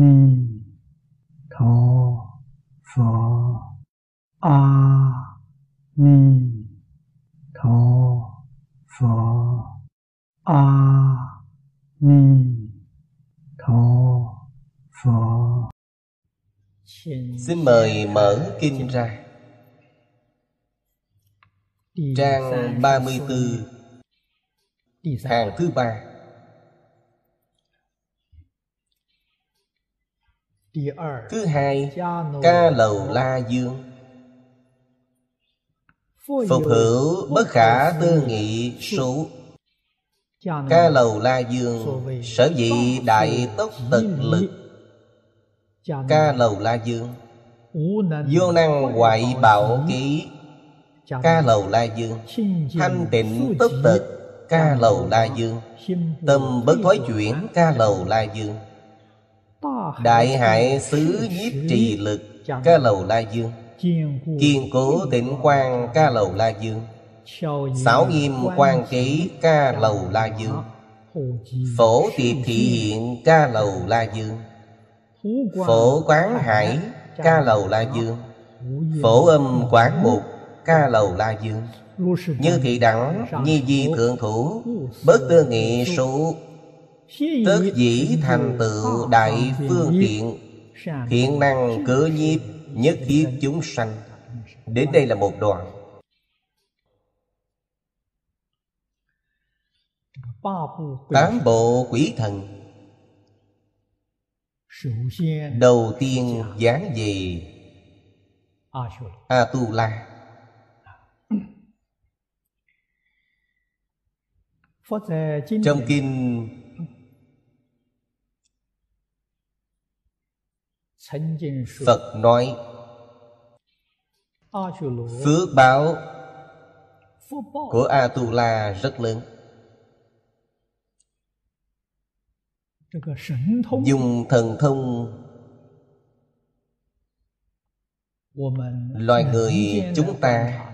ni tho phở a ni tho phở a ni tho phở Xin mời mở kinh ra. Trang 34 Hàng thứ ba Thứ hai Ca Lầu La Dương。Phục hữu bất khả tư nghị số Ca Lầu La Dương Sở dĩ đại tốc tật lực. Ca Lầu La Dương. Vô năng ngoại bạo ký Ca Lầu La Dương. Thanh tịnh tốc tật. Ca Lầu La Dương. Tâm bất thói chuyển Ca Lầu La Dương Đại hải xứ nhiếp trì lực Ca Lầu La Dương. Kiên cố tịnh quan Ca Lầu La Dương. Xảo nghiêm quan ký Ca Lầu La Dương. Phổ tiệp thị hiện Ca Lầu La Dương. Phổ quán hải Ca Lầu La Dương. Phổ âm quán mục Ca Lầu La Dương. Như thị đẳng Nhi di thượng thủ Bất tư nghị số Tất dĩ thành tựu đại phương tiện Thiện năng cử nhiếp Nhất thiết chúng sanh. Đến đây là một đoạn. Tám bộ quỷ thần. Đầu tiên dán về A-tu-la. Trong kinh Phật nói Phước báo của A-tu-la rất lớn. Dùng thần thông Loài người chúng ta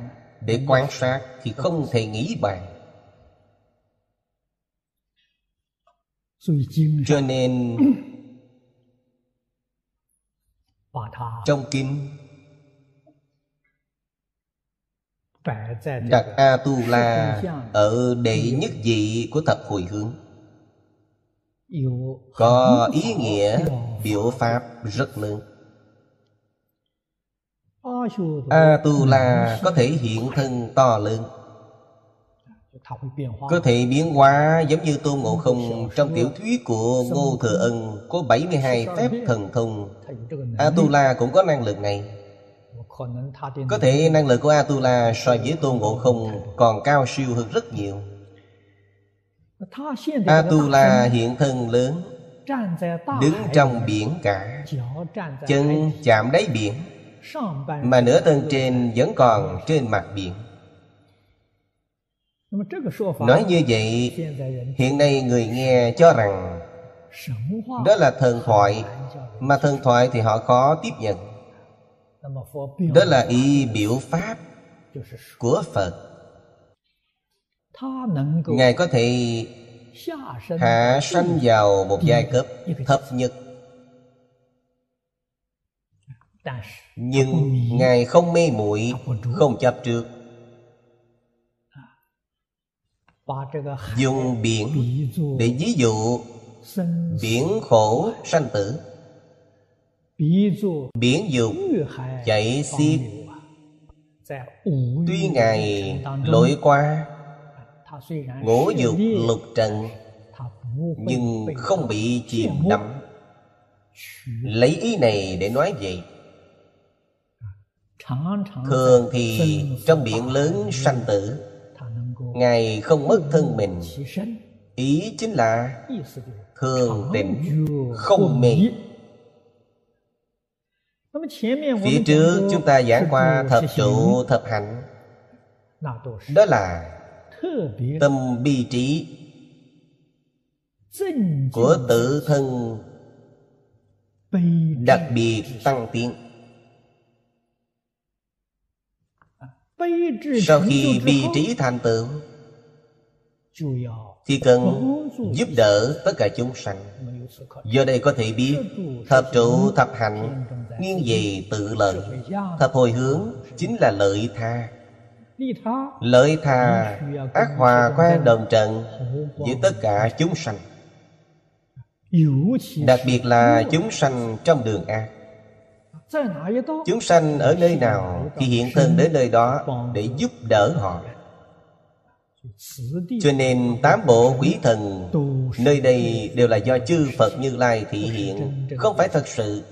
Để quan sát thì không thể nghĩ bàn. Cho nên Trong kinh Đặt A-tu-la Ở đệ nhất vị của thập hồi hướng. Có ý nghĩa biểu pháp rất lớn. A-tu-la có thể hiện thân to lớn. Có thể biến hóa giống như Tôn Ngộ Không Trong tiểu thuyết của Ngô Thừa Ân Có 72 phép thần thông A-tu-la cũng có năng lực này. Có thể năng lực của A-tu-la so với Tôn Ngộ Không Còn cao siêu hơn rất nhiều. A-tu-la hiện thân lớn Đứng trong biển cả. Chân chạm đáy biển Mà nửa thân trên vẫn còn trên mặt biển. Nói như vậy Hiện nay người nghe cho rằng Đó là thần thoại Mà thần thoại thì họ khó tiếp nhận. Đó là ý biểu pháp Của Phật. Ngài có thể hạ sanh vào một giai cấp thấp nhất. Nhưng Ngài không mê muội Không chấp trước. Dùng biển để ví dụ Biển khổ sanh tử. Biển dục chạy xiết. Tuy Ngài lội qua Ngũ dục lục trần Nhưng không bị chìm đắm。Lấy ý này để nói vậy. Thường thì trong biển lớn sanh tử Ngài không mất thân mình。Ý chính là Thường tịnh Không mê Phía trước chúng ta giảng qua thập trụ thập hạnh. Đó là Tâm bi trí Của tự thân Đặc biệt tăng tiến. Sau khi bi trí thành tựu thì cần giúp đỡ tất cả chúng sanh. Do đây có thể biết thập trụ thập hạnh nghiêng về tự lợi. thập hồi hướng chính là lợi tha. Lợi tha ác hòa quan đồng trận với tất cả chúng sanh. Đặc biệt là chúng sanh trong đường ác chúng sanh ở nơi nào thì hiện thân đến nơi đó để giúp đỡ họ cho nên tám bộ quý thần, Nơi đây đều là do chư Phật Như Lai thị hiện. Không phải thật sự.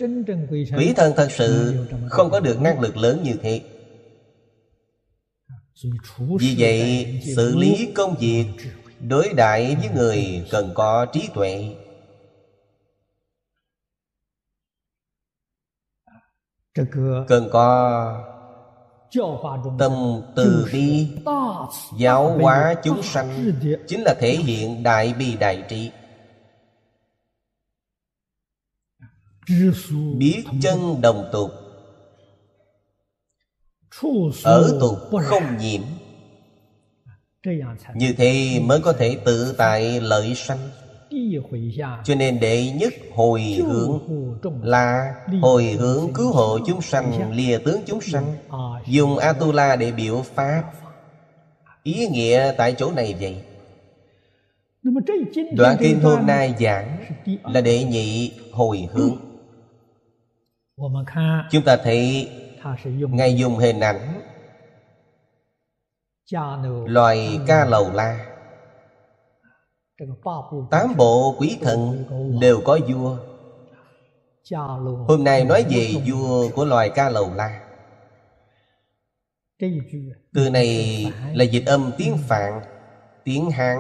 Quý thần thật sự không có được năng lực lớn như thế. Vì vậy, xử lý công việc, Đối đại với người cần có trí tuệ. Cần có Tâm từ bi Giáo hóa chúng sanh Chính là thể hiện đại bi đại trí Biết chân đồng tục Ở tục không nhiễm. Như thế mới có thể tự tại lợi sanh cho nên đệ nhất hồi hướng là hồi hướng cứu hộ chúng sanh lìa tướng chúng sanh dùng atula để biểu pháp. Ý nghĩa tại chỗ này vậy. đoạn kinh hôm nay giảng là đệ nhị hồi hướng. chúng ta thấy ngài dùng hình ảnh loài ca lầu la Tám bộ quý thần đều có vua. Hôm nay nói về vua của loài ca lầu la. Từ này là dịch âm tiếng Phạn, Tiếng Hán,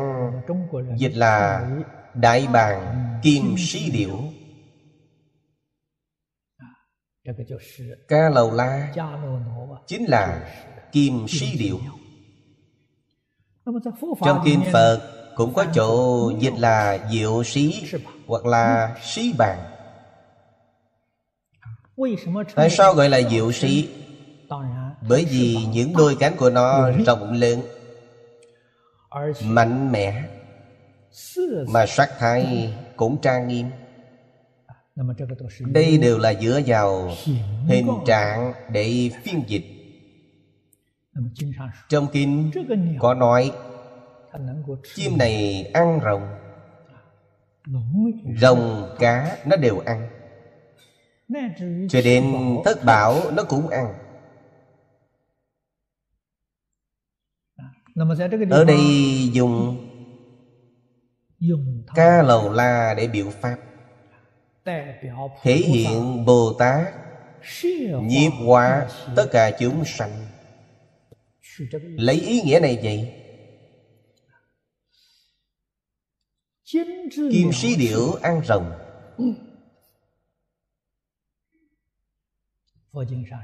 dịch là Đại bàng Kim Sĩ Điểu. Ca lầu la Chính là Kim Sĩ Điểu. Trong Kinh Phật cũng có chỗ dịch là diệu sĩ hoặc là sĩ bàn. Tại sao gọi là diệu sĩ? Bởi vì những đôi cánh của nó rộng lớn, mạnh mẽ, mà sắc thái cũng trang nghiêm. Đây đều là dựa vào hình trạng để phiên dịch. Trong kinh có nói chim này ăn rồng. Rồng cá nó đều ăn. Cho đến thất bảo nó cũng ăn. Ở đây dùng ca lầu la để biểu pháp. Thể hiện bồ tát nhiếp hóa tất cả chúng sanh. lấy ý nghĩa này vậy Kim sĩ điểu ăn rồng.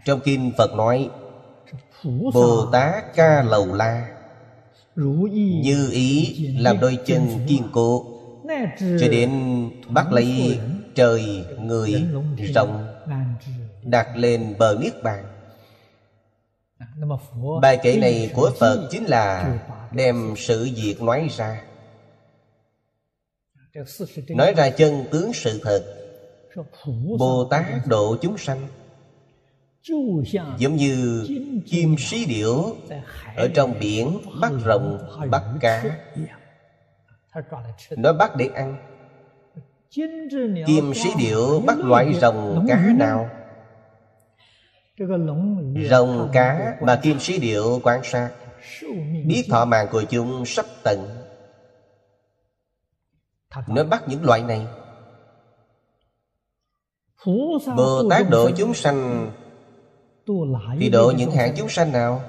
Trong kinh Phật nói Bồ Tát ca lầu la. Như ý làm đôi chân kiên cố Cho đến bắt lấy trời, người, rồng Đặt lên bờ Niết Bàn. Bài kể này của Phật chính là Đem sự việc nói ra nói ra chân tướng sự thật bồ tát độ chúng sanh giống như chim sĩ điểu ở trong biển bắt rồng bắt cá。nó bắt để ăn。kim sĩ điểu bắt loại rồng cá nào？rồng cá mà kim sĩ điểu quan sát。biết thọ mạng của chúng sắp tận nó bắt những loại này. Bồ Tát độ chúng sanh Thì độ những hạng chúng sanh nào?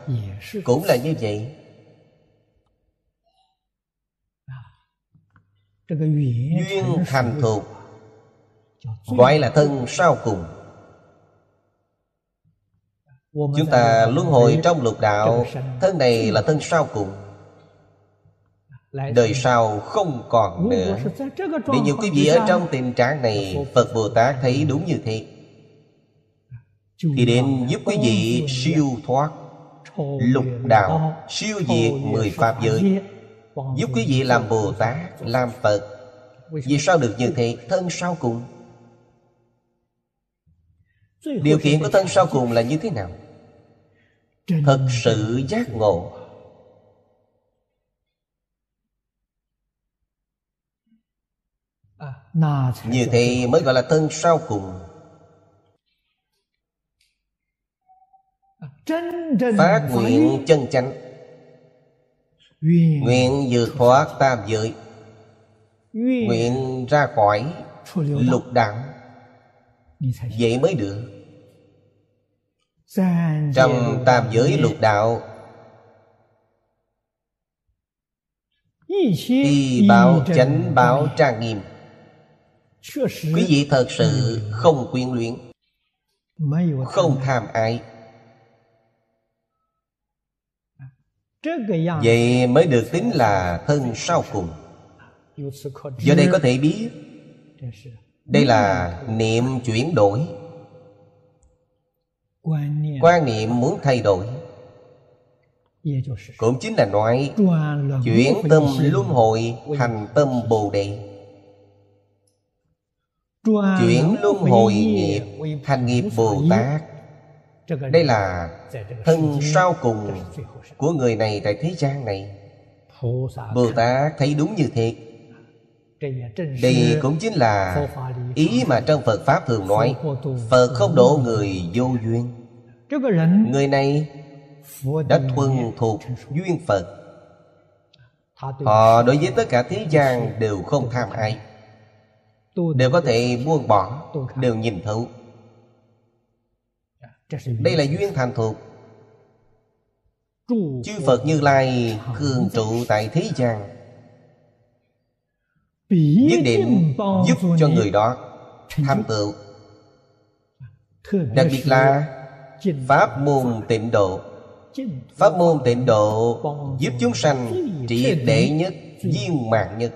Cũng là như vậy. Duyên thành thuộc. Gọi là thân sau cùng. Chúng ta luân hồi trong lục đạo. Thân này là thân sau cùng đời sau không còn nữa. nếu như quý vị ở trong tình trạng này phật bồ tát thấy đúng như thế thì đến giúp quý vị siêu thoát lục đạo siêu diệt mười pháp giới. Giúp quý vị làm Bồ Tát Làm Phật. Vì sao được như thế Thân sau cùng. Điều kiện của thân sau cùng là như thế nào? Thật sự giác ngộ Như thế mới gọi là thân sau cùng. Phát nguyện chân chánh. Nguyện vượt thoát tam giới. Nguyện ra khỏi lục đạo Vậy mới được. Trong tam giới lục đạo Y bảo chánh bảo trang nghiêm Quý vị thật sự không quyến luyện Không tham ai Vậy mới được tính là thân sau cùng. Do đây có thể biết Đây là niệm chuyển đổi. Quan niệm muốn thay đổi. Cũng chính là nói Chuyển tâm luân hồi thành tâm Bồ Đề Chuyển luân hồi nghiệp thành nghiệp Bồ Tát. Đây là thân sau cùng của người này tại thế gian này. Bồ Tát thấy đúng như thế Đây cũng chính là ý mà trong Phật Pháp thường nói Phật không độ người vô duyên. Người này đã thuần thuộc duyên Phật. Họ đối với tất cả thế gian đều không tham ai Đều có thể buông bỏ Đều nhìn thấu. Đây là duyên thành thuộc Chư Phật Như Lai thường trụ tại thế gian. Nhất định giúp cho người đó thành tựu. Đặc biệt là Pháp môn tịnh độ. Pháp môn tịnh độ Giúp chúng sanh triệt để nhất Viên mạng nhất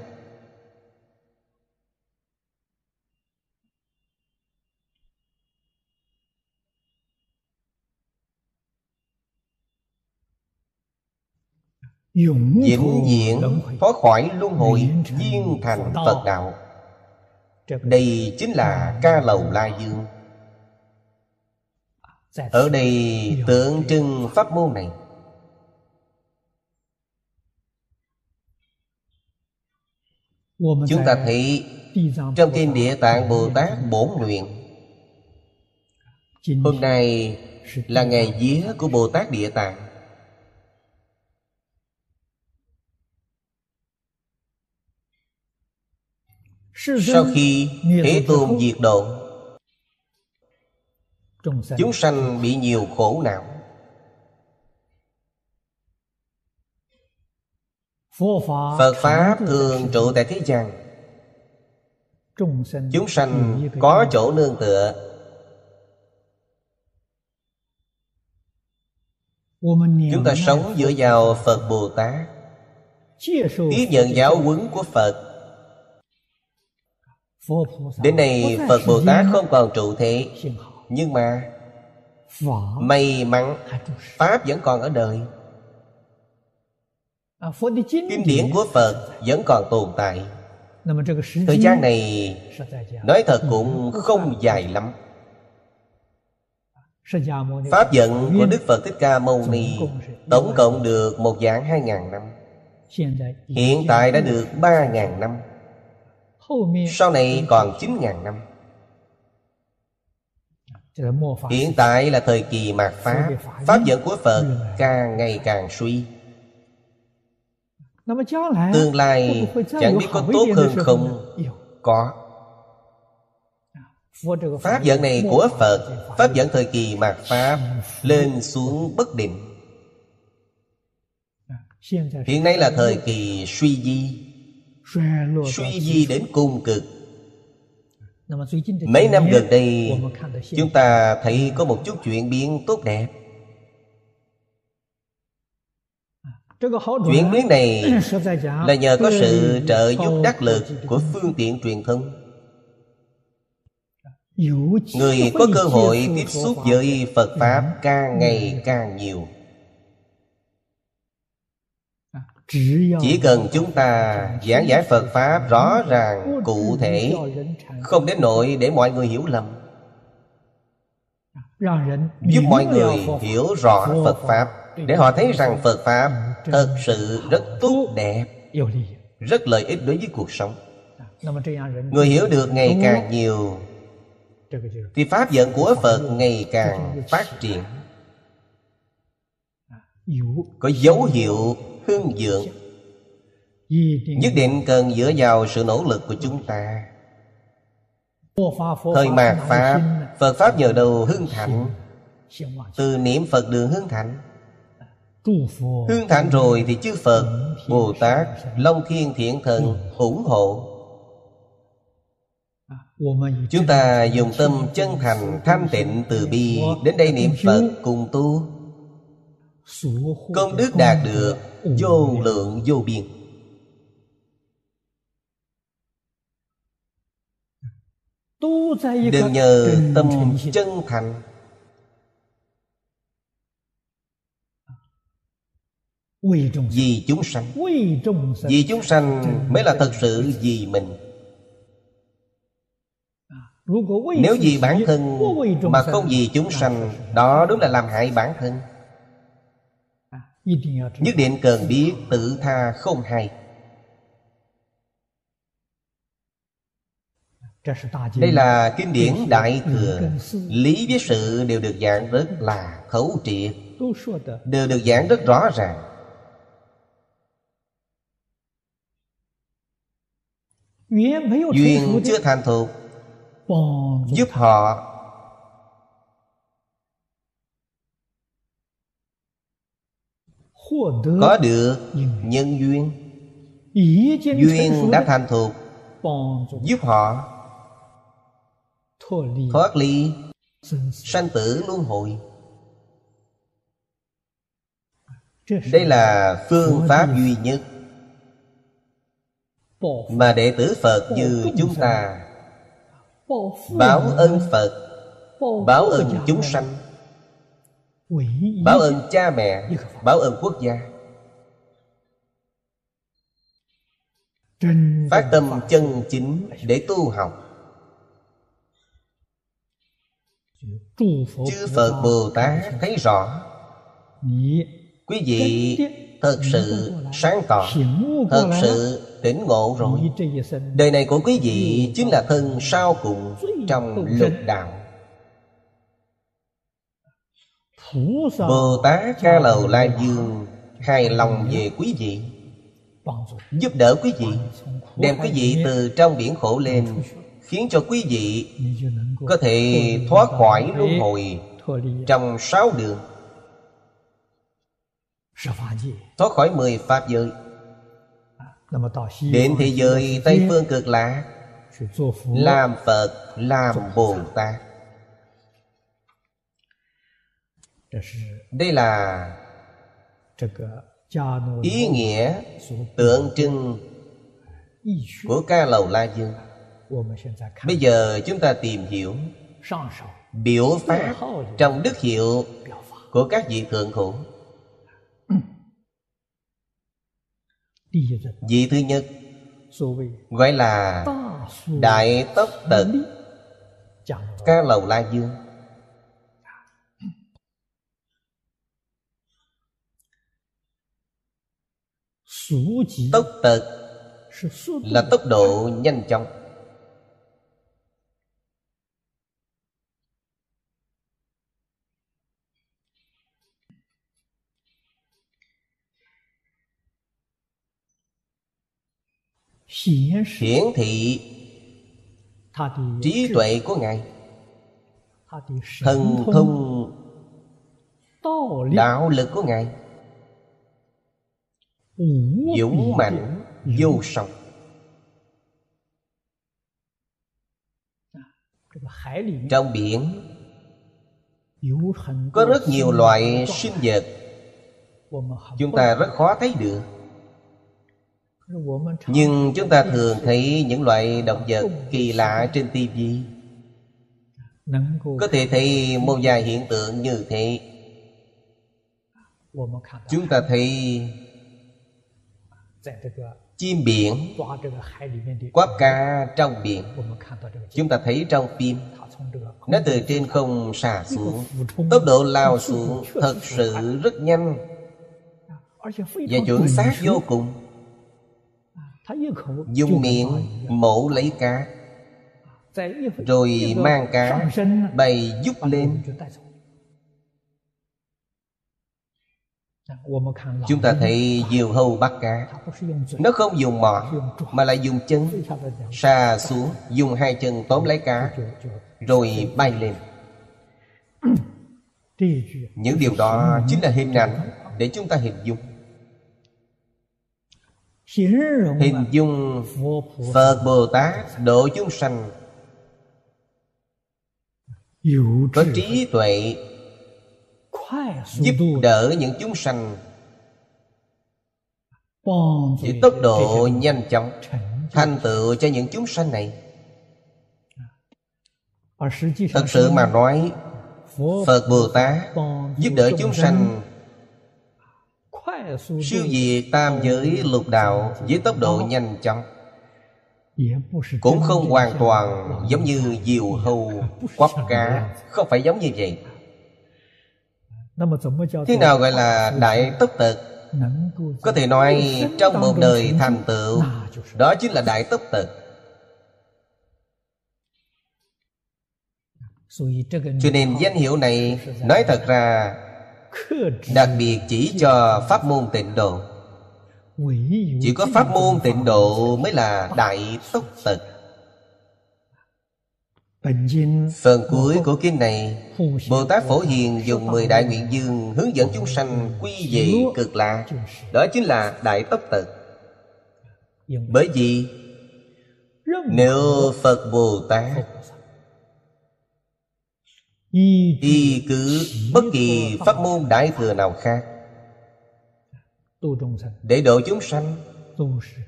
Vĩnh viễn thoát khỏi luân hồi Viên thành Phật Đạo. Đây chính là ca lầu La Dương. Ở đây tượng trưng pháp môn này. Chúng ta thấy Trong Kinh Địa Tạng Bồ Tát Bổn Nguyện Hôm nay là ngày vía của Bồ Tát Địa Tạng Sau khi Thế Tôn diệt độ Chúng sanh bị nhiều khổ não. Phật Pháp thường trụ tại thế gian. Chúng sanh có chỗ nương tựa. Chúng ta sống dựa vào Phật Bồ Tát. Tiếp nhận giáo huấn của Phật Đến nay Phật Bồ Tát không còn trụ thế. Nhưng mà May mắn Pháp vẫn còn ở đời. Kinh điển của Phật vẫn còn tồn tại. Thời gian này Nói thật cũng không dài lắm. Pháp vận của Đức Phật Thích Ca Mâu Ni Tổng cộng được một dạng hai ngàn năm. Hiện tại đã được ba ngàn năm sau này còn 9.000 năm. Hiện tại là thời kỳ mạt Pháp Pháp dẫn của Phật càng ngày càng suy. Tương lai chẳng biết có tốt hơn không? Có. Pháp dẫn này của Phật Pháp dẫn thời kỳ mạt Pháp Lên xuống bất định. Hiện nay là thời kỳ suy di suy di đến cung cực. Mấy năm gần đây chúng ta thấy có một chút chuyển biến tốt đẹp. Chuyển biến này là nhờ có sự trợ giúp đắc lực của phương tiện truyền thông. Người có cơ hội tiếp xúc với phật pháp càng ngày càng nhiều chỉ cần chúng ta giảng giải phật pháp rõ ràng, cụ thể, không đến nỗi để mọi người hiểu lầm. Giúp mọi người hiểu rõ phật pháp, để họ thấy rằng phật pháp thật sự rất tốt, đẹp, rất lợi ích đối với cuộc sống. Người hiểu được ngày càng nhiều, thì pháp vận của phật ngày càng phát triển. Có dấu hiệu hương dưỡng. Nhất định cần dựa vào sự nỗ lực của chúng ta. Thời mạt pháp, phật pháp nhờ đầu hương thạnh từ niệm phật đường hương thạnh hương thạnh rồi thì chư phật, bồ tát, long thiên thiện thần ủng hộ. Chúng ta dùng tâm chân thành, thanh tịnh từ bi đến đây niệm phật cùng tu công đức đạt được, vô lượng, vô biên. Đừng nhờ tâm chân thành. Vì chúng sanh. Vì chúng sanh mới là thật sự vì mình. Nếu vì bản thân mà không vì chúng sanh, đó đúng là làm hại bản thân nhất định cần biết tự tha không hay. Đây là kinh điển đại thừa. Lý với sự đều được giảng rất là khẩu triệt, đều được giảng rất rõ ràng. Duyên chưa thành thục, giúp họ có được nhân duyên. duyên đã thành thục giúp họ thoát ly sanh tử luân hồi. đây là phương pháp duy nhất. mà đệ tử phật như chúng ta báo ơn phật báo ơn chúng sanh báo ơn cha mẹ báo ơn quốc gia. Phát tâm chân chính để tu học. Chư phật bồ tát thấy rõ. Quý vị thật sự sáng tỏ thật sự tỉnh ngộ rồi. Đời này của quý vị chính là thân sau cùng trong lục đạo bồ tát ca lầu la dương hài lòng về quý vị giúp đỡ quý vị đem quý vị từ trong biển khổ lên khiến cho quý vị có thể thoát khỏi luân hồi trong sáu đường. Thoát khỏi mười pháp giới. Đến thế giới tây phương cực lạc làm phật làm bồ tát đây là ý nghĩa tượng trưng của ca lầu la dương. Bây giờ chúng ta tìm hiểu biểu pháp trong đức hiệu của các vị thượng thủ vị thứ nhất gọi là đại tốc tật. Ca lầu la dương tốc tật là tốc độ nhanh chóng. hiển thị trí tuệ của ngài. thần thông đạo lực của ngài dũng mạnh vô song. Trong biển có rất nhiều loại sinh vật. Chúng ta rất khó thấy được. Nhưng chúng ta thường thấy những loại động vật kỳ lạ trên tivi có thể thấy một vài hiện tượng như thế. Chúng ta thấy chim biển. Quắp cá trong biển. Chúng ta thấy trong phim nó từ trên không xả xuống. tốc độ lao xuống thật sự rất nhanh. Và chuẩn xác vô cùng. Dùng miệng mổ lấy cá. Rồi mang cá bay giúp lên Chúng ta thấy diều hâu bắt cá. Nó không dùng mỏ Mà lại dùng chân. Xa xuống Dùng hai chân tóm lấy cá Rồi bay lên. Những điều đó chính là hình ảnh Để chúng ta hình dung. Hình dung Phật Bồ Tát độ chúng sanh. Có trí tuệ giúp đỡ những chúng sanh với tốc độ nhanh chóng thành tựu cho những chúng sanh này. Thật sự mà nói phật bồ tát giúp đỡ chúng sanh. siêu diệt tam giới lục đạo với tốc độ nhanh chóng. Cũng không hoàn toàn giống như diều hâu quắp cá. Không phải giống như vậy Thế nào gọi là đại tốc tật Có thể nói trong một đời thành tựu Đó chính là đại tốc tật Cho nên danh hiệu này Nói thật ra Đặc biệt chỉ cho pháp môn tịnh độ. Chỉ có pháp môn tịnh độ Mới là đại tốc tật Phần cuối của kinh này Bồ Tát Phổ Hiền dùng 10 đại nguyện dương Hướng dẫn chúng sanh quy về cực lạc. Đó chính là đại tốc tật Bởi vì Nếu Phật Bồ Tát Y cứ bất kỳ pháp môn đại thừa nào khác Để độ chúng sanh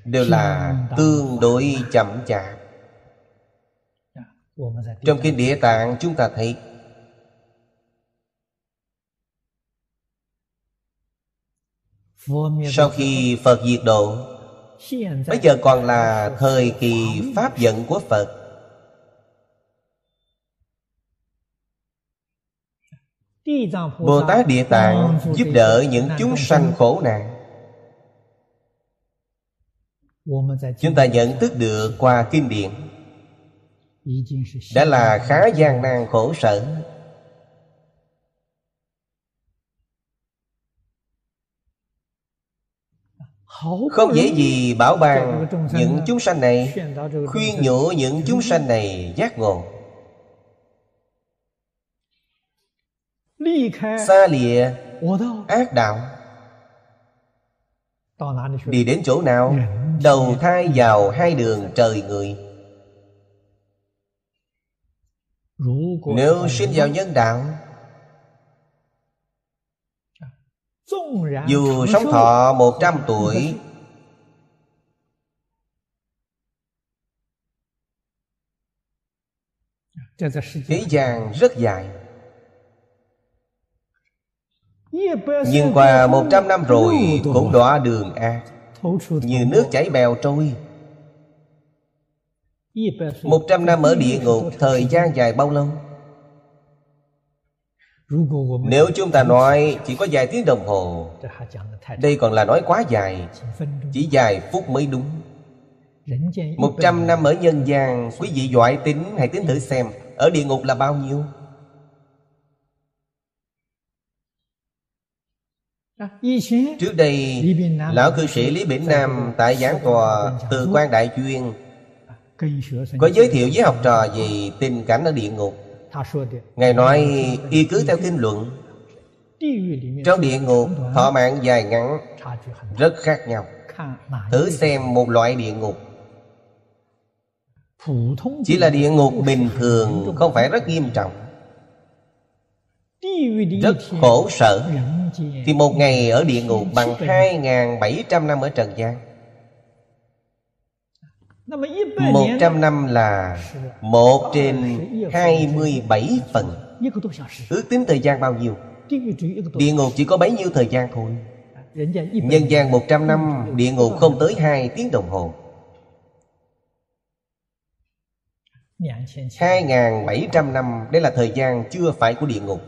Đều là tương đối chậm chạp trong kinh địa tạng chúng ta thấy Sau khi Phật. Diệt độ Bây giờ còn là thời kỳ Pháp giận của Phật. Bồ Tát Địa Tạng giúp đỡ những chúng sanh khổ nạn. Chúng ta nhận thức được qua kinh điển đã là khá gian nan khổ sở. Không dễ gì bảo ban những chúng sanh này, khuyên nhủ những chúng sanh này giác ngộ. Xa lìa ác đạo. Đi đến chỗ nào? Đầu thai vào hai đường trời người. Nếu sinh vào nhân đạo Dù sống thọ một trăm tuổi Thế gian rất dài. Nhưng qua một trăm năm rồi Cũng đọa đường A. Như nước chảy bèo trôi một trăm năm ở địa ngục, Thời gian dài bao lâu? Nếu chúng ta nói Chỉ có vài tiếng đồng hồ, Đây còn là nói quá dài, Chỉ vài phút mới đúng. Một trăm năm ở nhân gian, Quý vị giỏi tính, hãy tính thử xem, Ở địa ngục là bao nhiêu? Trước đây, Lão cư sĩ Lý Bỉnh Nam Tại giảng tòa, Từ quan đại chuyên có giới thiệu với học trò về tình cảnh ở địa ngục? Ngài nói y cứ theo kinh luận. Trong địa ngục thọ mạng dài ngắn Rất khác nhau. Thử xem một loại địa ngục. Chỉ là địa ngục bình thường Không phải rất nghiêm trọng. Rất khổ sở. Thì một ngày ở địa ngục bằng 2.700 năm ở trần gian một trăm năm là một trên hai mươi bảy phần. Ước tính thời gian bao nhiêu? Địa ngục chỉ có bấy nhiêu thời gian thôi. Nhân gian 100 năm Địa ngục không tới 2 tiếng đồng hồ. 2.700 năm Đây là thời gian chưa phải của địa ngục.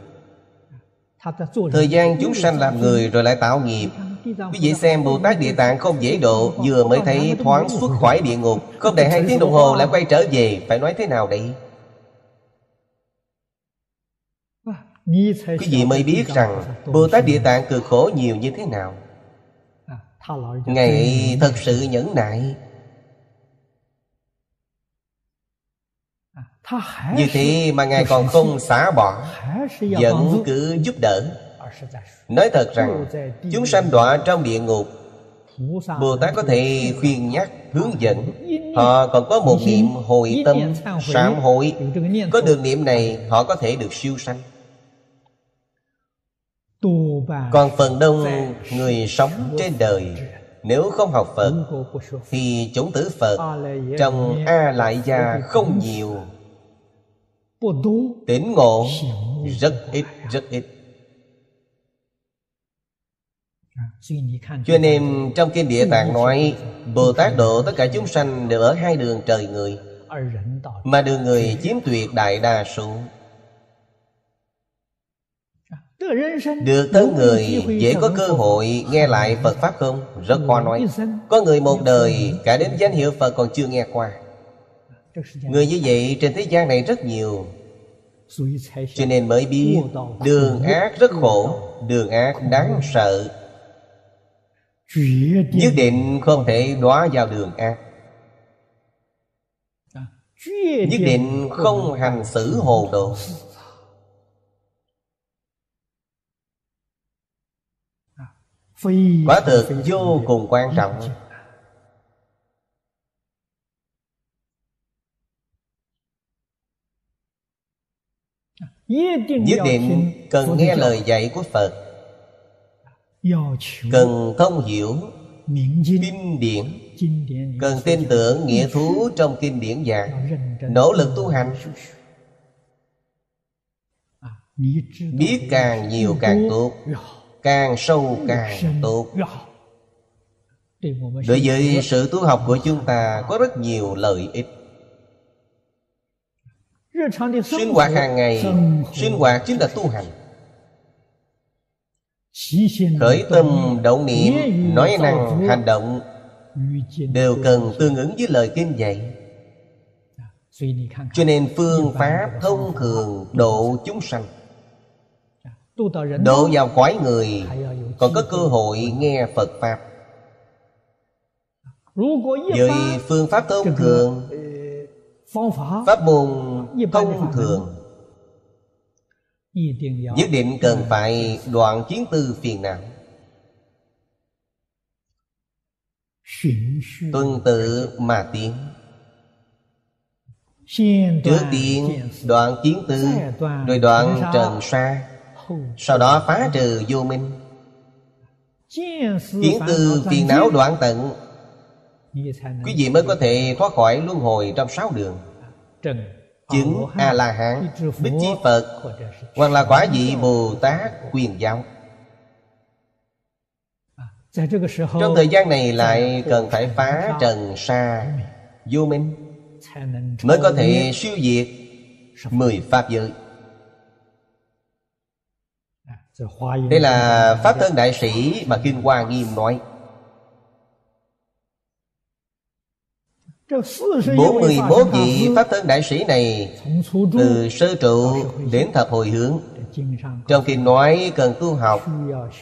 Thời gian chúng sanh làm người rồi lại tạo nghiệp Quý vị xem Bồ Tát Địa Tạng không dễ độ Vừa mới thấy thoáng xuất khỏi địa ngục. Không đầy hai tiếng đồng hồ lại quay trở về. Phải nói thế nào đây? Quý vị mới biết rằng Bồ Tát Địa Tạng cực khổ nhiều như thế nào. Ngài thật sự nhẫn nại. Như thế mà Ngài còn không xả bỏ Vẫn cứ giúp đỡ Nói thật rằng Chúng sanh đọa trong địa ngục Bồ Tát có thể khuyên nhắc, hướng dẫn. Họ còn có một niệm hồi tâm, sám hối. Có được niệm này họ có thể được siêu sanh. Còn phần đông người sống trên đời Nếu không học Phật Thì chủng tử Phật Trong A Lại Gia không nhiều. Tỉnh ngộ rất ít rất ít cho nên trong kinh địa tạng nói Bồ Tát độ tất cả chúng sanh đều ở hai đường trời người Mà đường người chiếm tuyệt đại đa số. Được thân người dễ có cơ hội nghe lại Phật Pháp không? Rất khó nói. Có người một đời cả đến danh hiệu Phật còn chưa nghe qua. Người như vậy trên thế gian này rất nhiều. Cho nên mới biết Đường ác rất khổ Đường ác đáng sợ Nhất định không thể đóa vào đường ác Nhất định không hành xử hồ đồ. Quả thực vô cùng quan trọng. Nhất định cần nghe lời dạy của Phật Cần thông hiểu Kinh điển。Cần tin tưởng nghĩa thú trong kinh điển giảng Nỗ lực tu hành。Biết càng nhiều càng tốt。Càng sâu càng tốt。Đối với sự tu học của chúng ta Có rất nhiều lợi ích。Sinh hoạt hàng ngày Sinh hoạt chính là tu hành khởi tâm động niệm nói năng hành động. Đều cần tương ứng với lời kinh dạy. Cho nên phương pháp thông thường độ chúng sanh. Độ vào cõi người còn có cơ hội nghe phật pháp. Với phương pháp thông thường pháp môn thông thường Nhất định cần phải đoạn chiến tư phiền não. Tuân tự mà tiến. Trước tiên đoạn chiến tư Rồi đoạn trần sa. Sau đó phá trừ vô minh. Kiến tư phiền não đoạn tận. Quý vị mới có thể thoát khỏi luân hồi trong sáu đường chứng a la hán bích chi phật, hoặc là quả vị bồ tát quyền giáo. Trong thời gian này lại cần phải phá trần sa, vô minh, mới có thể siêu diệt mười pháp giới. Đây là pháp thân đại sĩ mà kinh hoa nghiêm nói. 41 vị Pháp thân đại sĩ này Từ sơ trụ đến thập hồi hướng. Trong kinh nói cần tu học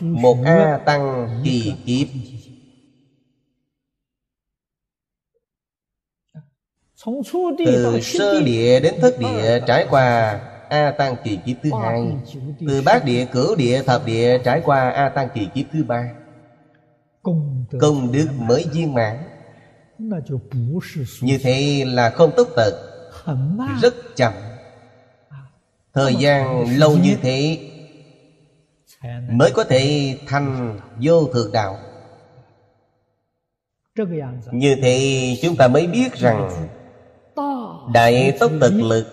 Một A Tăng kỳ kiếp. Từ sơ địa đến thất địa trải qua A Tăng kỳ kiếp thứ hai. Từ bát địa cửu địa thập địa trải qua A Tăng kỳ kiếp thứ ba. Công đức mới viên mãn như thế là không tốt tật Rất chậm. Thời gian lâu như thế Mới có thể thành vô thượng đạo. Như thế chúng ta mới biết rằng Đại tốc tật lực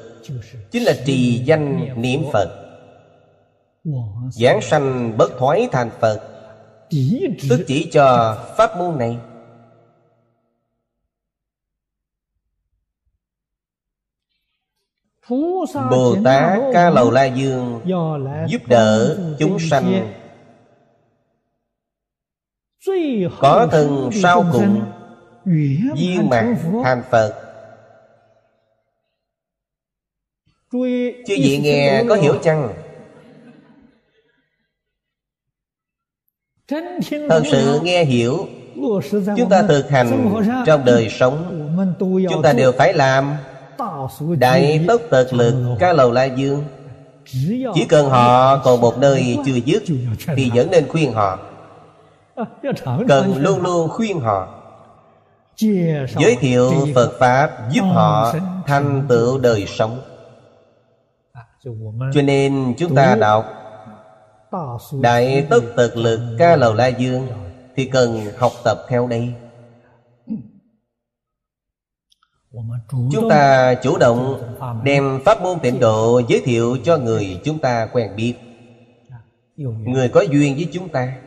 Chính là trì danh niệm Phật. Giảng sanh bất thoái thành Phật. Tức chỉ cho pháp môn này bồ tát ca lầu la dương giúp đỡ chúng sanh. Có thân sau cùng viên mãn thành phật. chư vị nghe có hiểu chăng? Thật sự nghe hiểu. Chúng ta thực hành trong đời sống. Chúng ta đều phải làm đại tốc tật lực ca lầu la dương. Chỉ cần họ còn một nơi chưa dứt thì vẫn nên khuyên họ. Cần luôn luôn khuyên họ. Giới thiệu phật pháp giúp họ thành tựu đời sống. Cho nên chúng ta đọc đại tất tật lực ca lầu la dương thì cần học tập theo đây chúng ta chủ động đem pháp môn tịnh độ giới thiệu cho người chúng ta quen biết. Người có duyên với chúng ta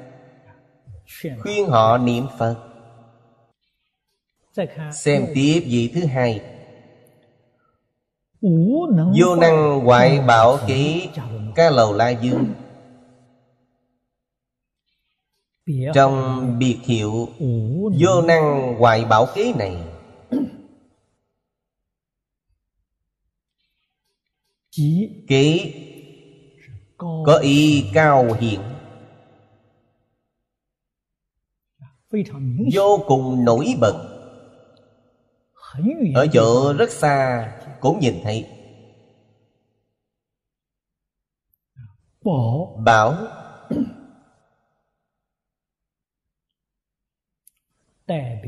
khuyên họ niệm phật. Xem tiếp vị thứ hai. Vô năng hoại bảo kỹ ca lầu la dương. Trong biệt hiệu vô năng hoại bảo kỹ này kỹ có ý cao hiển. Vô cùng nổi bật. Ở chỗ rất xa cũng nhìn thấy. Bảo.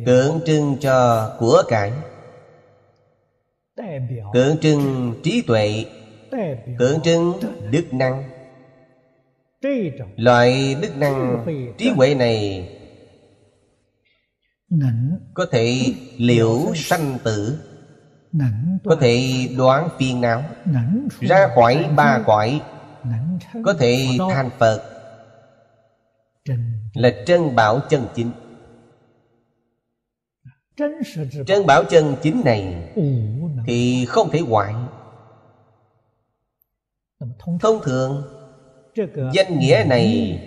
Tượng trưng cho của cải. Tượng trưng trí tuệ tượng trưng đức năng. Loại đức năng trí huệ này có thể liễu sanh tử, có thể đoán phiền não, ra khỏi ba cõi, có thể thành phật, là trân bảo chân chính. Trân bảo chân chính này thì không thể hoại thông thường. Danh nghĩa này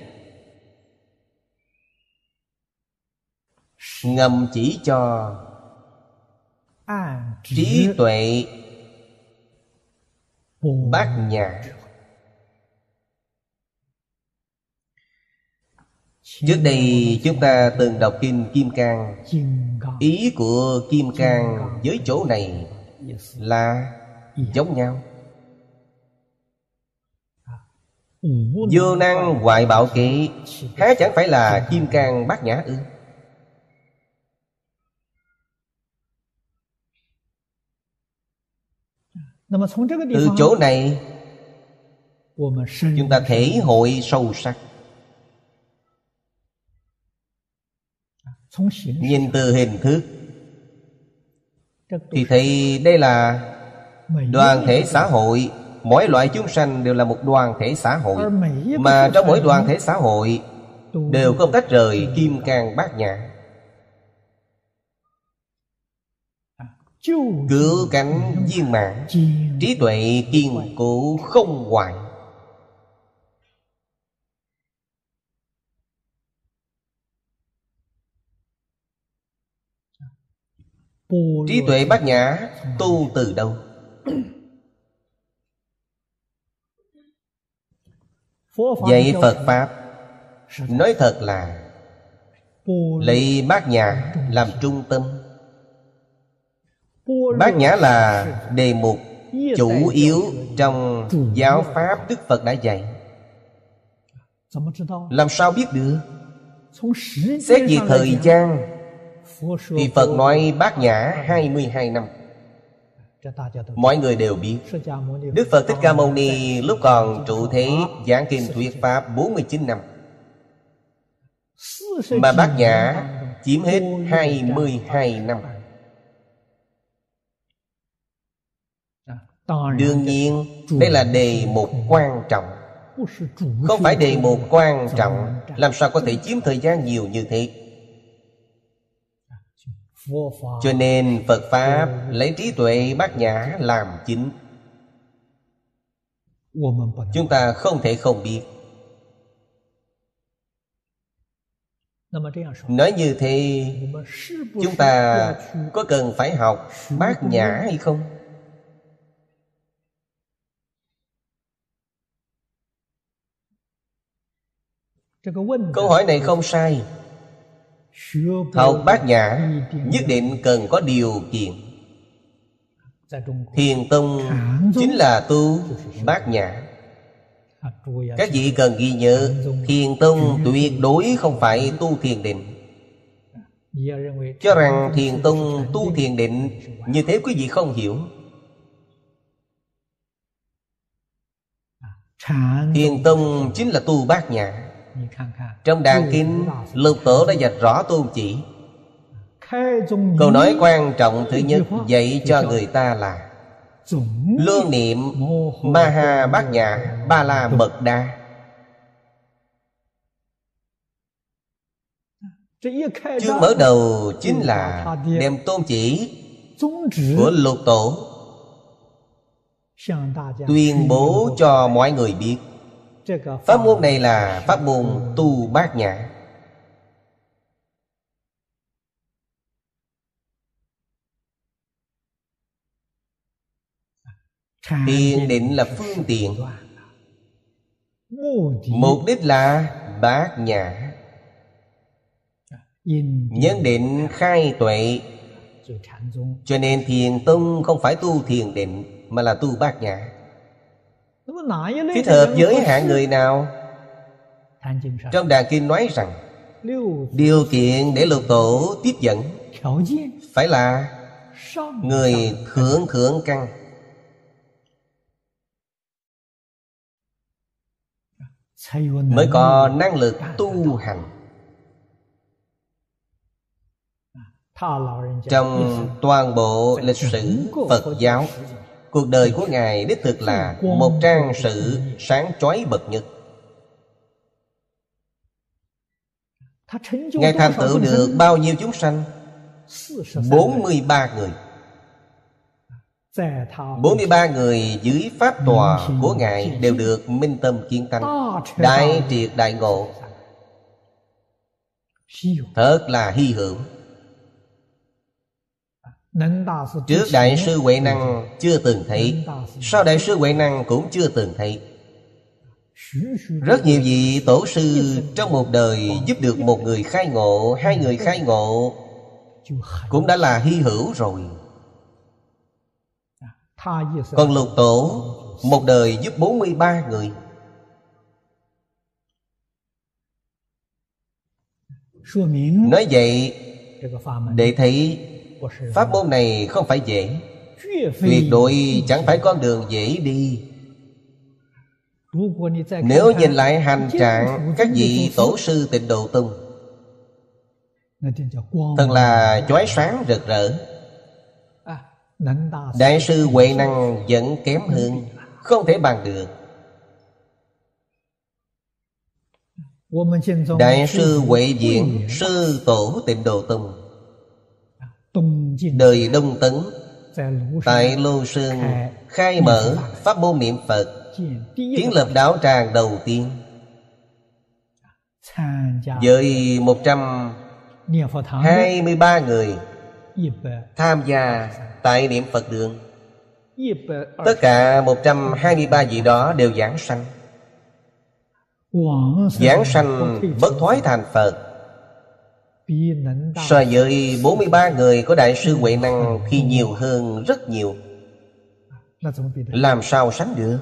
ngầm chỉ cho. Trí tuệ. Bát nhã trước đây chúng ta từng đọc kinh kim cang. Ý của kim cang với chỗ này là giống nhau vô năng hoại bạo kỵ, há chẳng phải là kim cang bát nhã ư? Từ chỗ này, chúng ta thể hội sâu sắc. Nhìn từ hình thức, thì thấy đây là đoàn thể xã hội mỗi loại chúng sanh đều là một đoàn thể xã hội. Mà trong mỗi đoàn thể xã hội đều không tách rời kim cang bát nhã. Cứu cánh viên mãn trí tuệ kiên cố không hoại trí tuệ bát nhã tu từ đâu dạy phật pháp. Nói thật là lấy bát nhã làm trung tâm. Bát nhã là đề mục chủ yếu trong giáo pháp đức phật đã dạy. Làm sao biết được? Xét về thời gian thì phật nói bát nhã 22 năm Mọi người đều biết Đức Phật Thích Ca Mâu Ni lúc còn trụ thế giảng kinh thuyết Pháp 49 năm. Mà bát nhã chiếm hết 22 năm. Đương nhiên đây là đề mục quan trọng. Không phải đề mục quan trọng. Làm sao có thể chiếm thời gian nhiều như thế Cho nên Phật Pháp lấy trí tuệ bát nhã làm chính. Chúng ta không thể không biết. Nói như thế Chúng ta có cần phải học bát nhã hay không? Câu hỏi này không sai Học bát nhã Nhất định cần có điều kiện. Thiền tông chính là tu bát nhã. Các vị cần ghi nhớ, Thiền tông tuyệt đối không phải tu thiền định. Cho rằng thiền tông tu thiền định Như thế quý vị không hiểu. Thiền tông chính là tu bát nhã trong đàn kinh Lục Tổ đã dạch rõ tôn chỉ. Câu nói quan trọng thứ nhất Dạy cho người ta là Lưu niệm Maha Bát Nhã Ba La Mật Đa. Chương mở đầu chính là Đem tôn chỉ Của lục tổ Tuyên bố cho mọi người biết Pháp môn này là pháp môn tu bát nhã. Thiền định là phương tiện. Mục đích là bát nhã. Nhân định khai tuệ. Cho nên thiền tông không phải tu thiền định, Mà là tu bát nhã. Thích hợp với hạng người nào? Trong Đàn Kinh nói rằng Điều kiện để lục tổ tiếp dẫn Phải là Người thượng thượng căn. Mới có năng lực tu hành. Trong toàn bộ lịch sử Phật giáo Cuộc đời của Ngài đích thực là Một trang sự sáng chói bậc nhất. Ngài thành tựu được bao nhiêu chúng sanh? 43 người. 43 người dưới pháp tòa của Ngài Đều được minh tâm kiến tánh, Đại triệt đại ngộ. Thật là hy hữu. Trước Đại sư Huệ Năng chưa từng thấy. Sau Đại sư Huệ Năng cũng chưa từng thấy. Rất nhiều vị tổ sư trong một đời Giúp được một người khai ngộ Hai người khai ngộ Cũng đã là hy hữu rồi. Còn lục tổ Một đời giúp 43 người. Nói vậy Để thấy Pháp môn này không phải dễ. Tuyệt đối chẳng phải con đường dễ đi. Nếu nhìn lại hành trạng Các vị tổ sư tịnh độ tông Thật là chói sáng rực rỡ. Đại sư Huệ Năng vẫn kém hơn, Không thể bằng được. Đại sư Huệ Diện, Sư Tổ Tịnh Độ Tông Đời Đông Tấn. Tại Lô Sơn Khai mở Pháp môn niệm Phật. Kiến lập đạo tràng đầu tiên. Với 123 người Tham gia tại niệm Phật đường. Tất cả 123 vị đó đều giảng sanh. Giảng sanh bất thoái thành Phật So với 43 người của Đại sư Huệ Năng Thì nhiều hơn rất nhiều. Làm sao sánh được?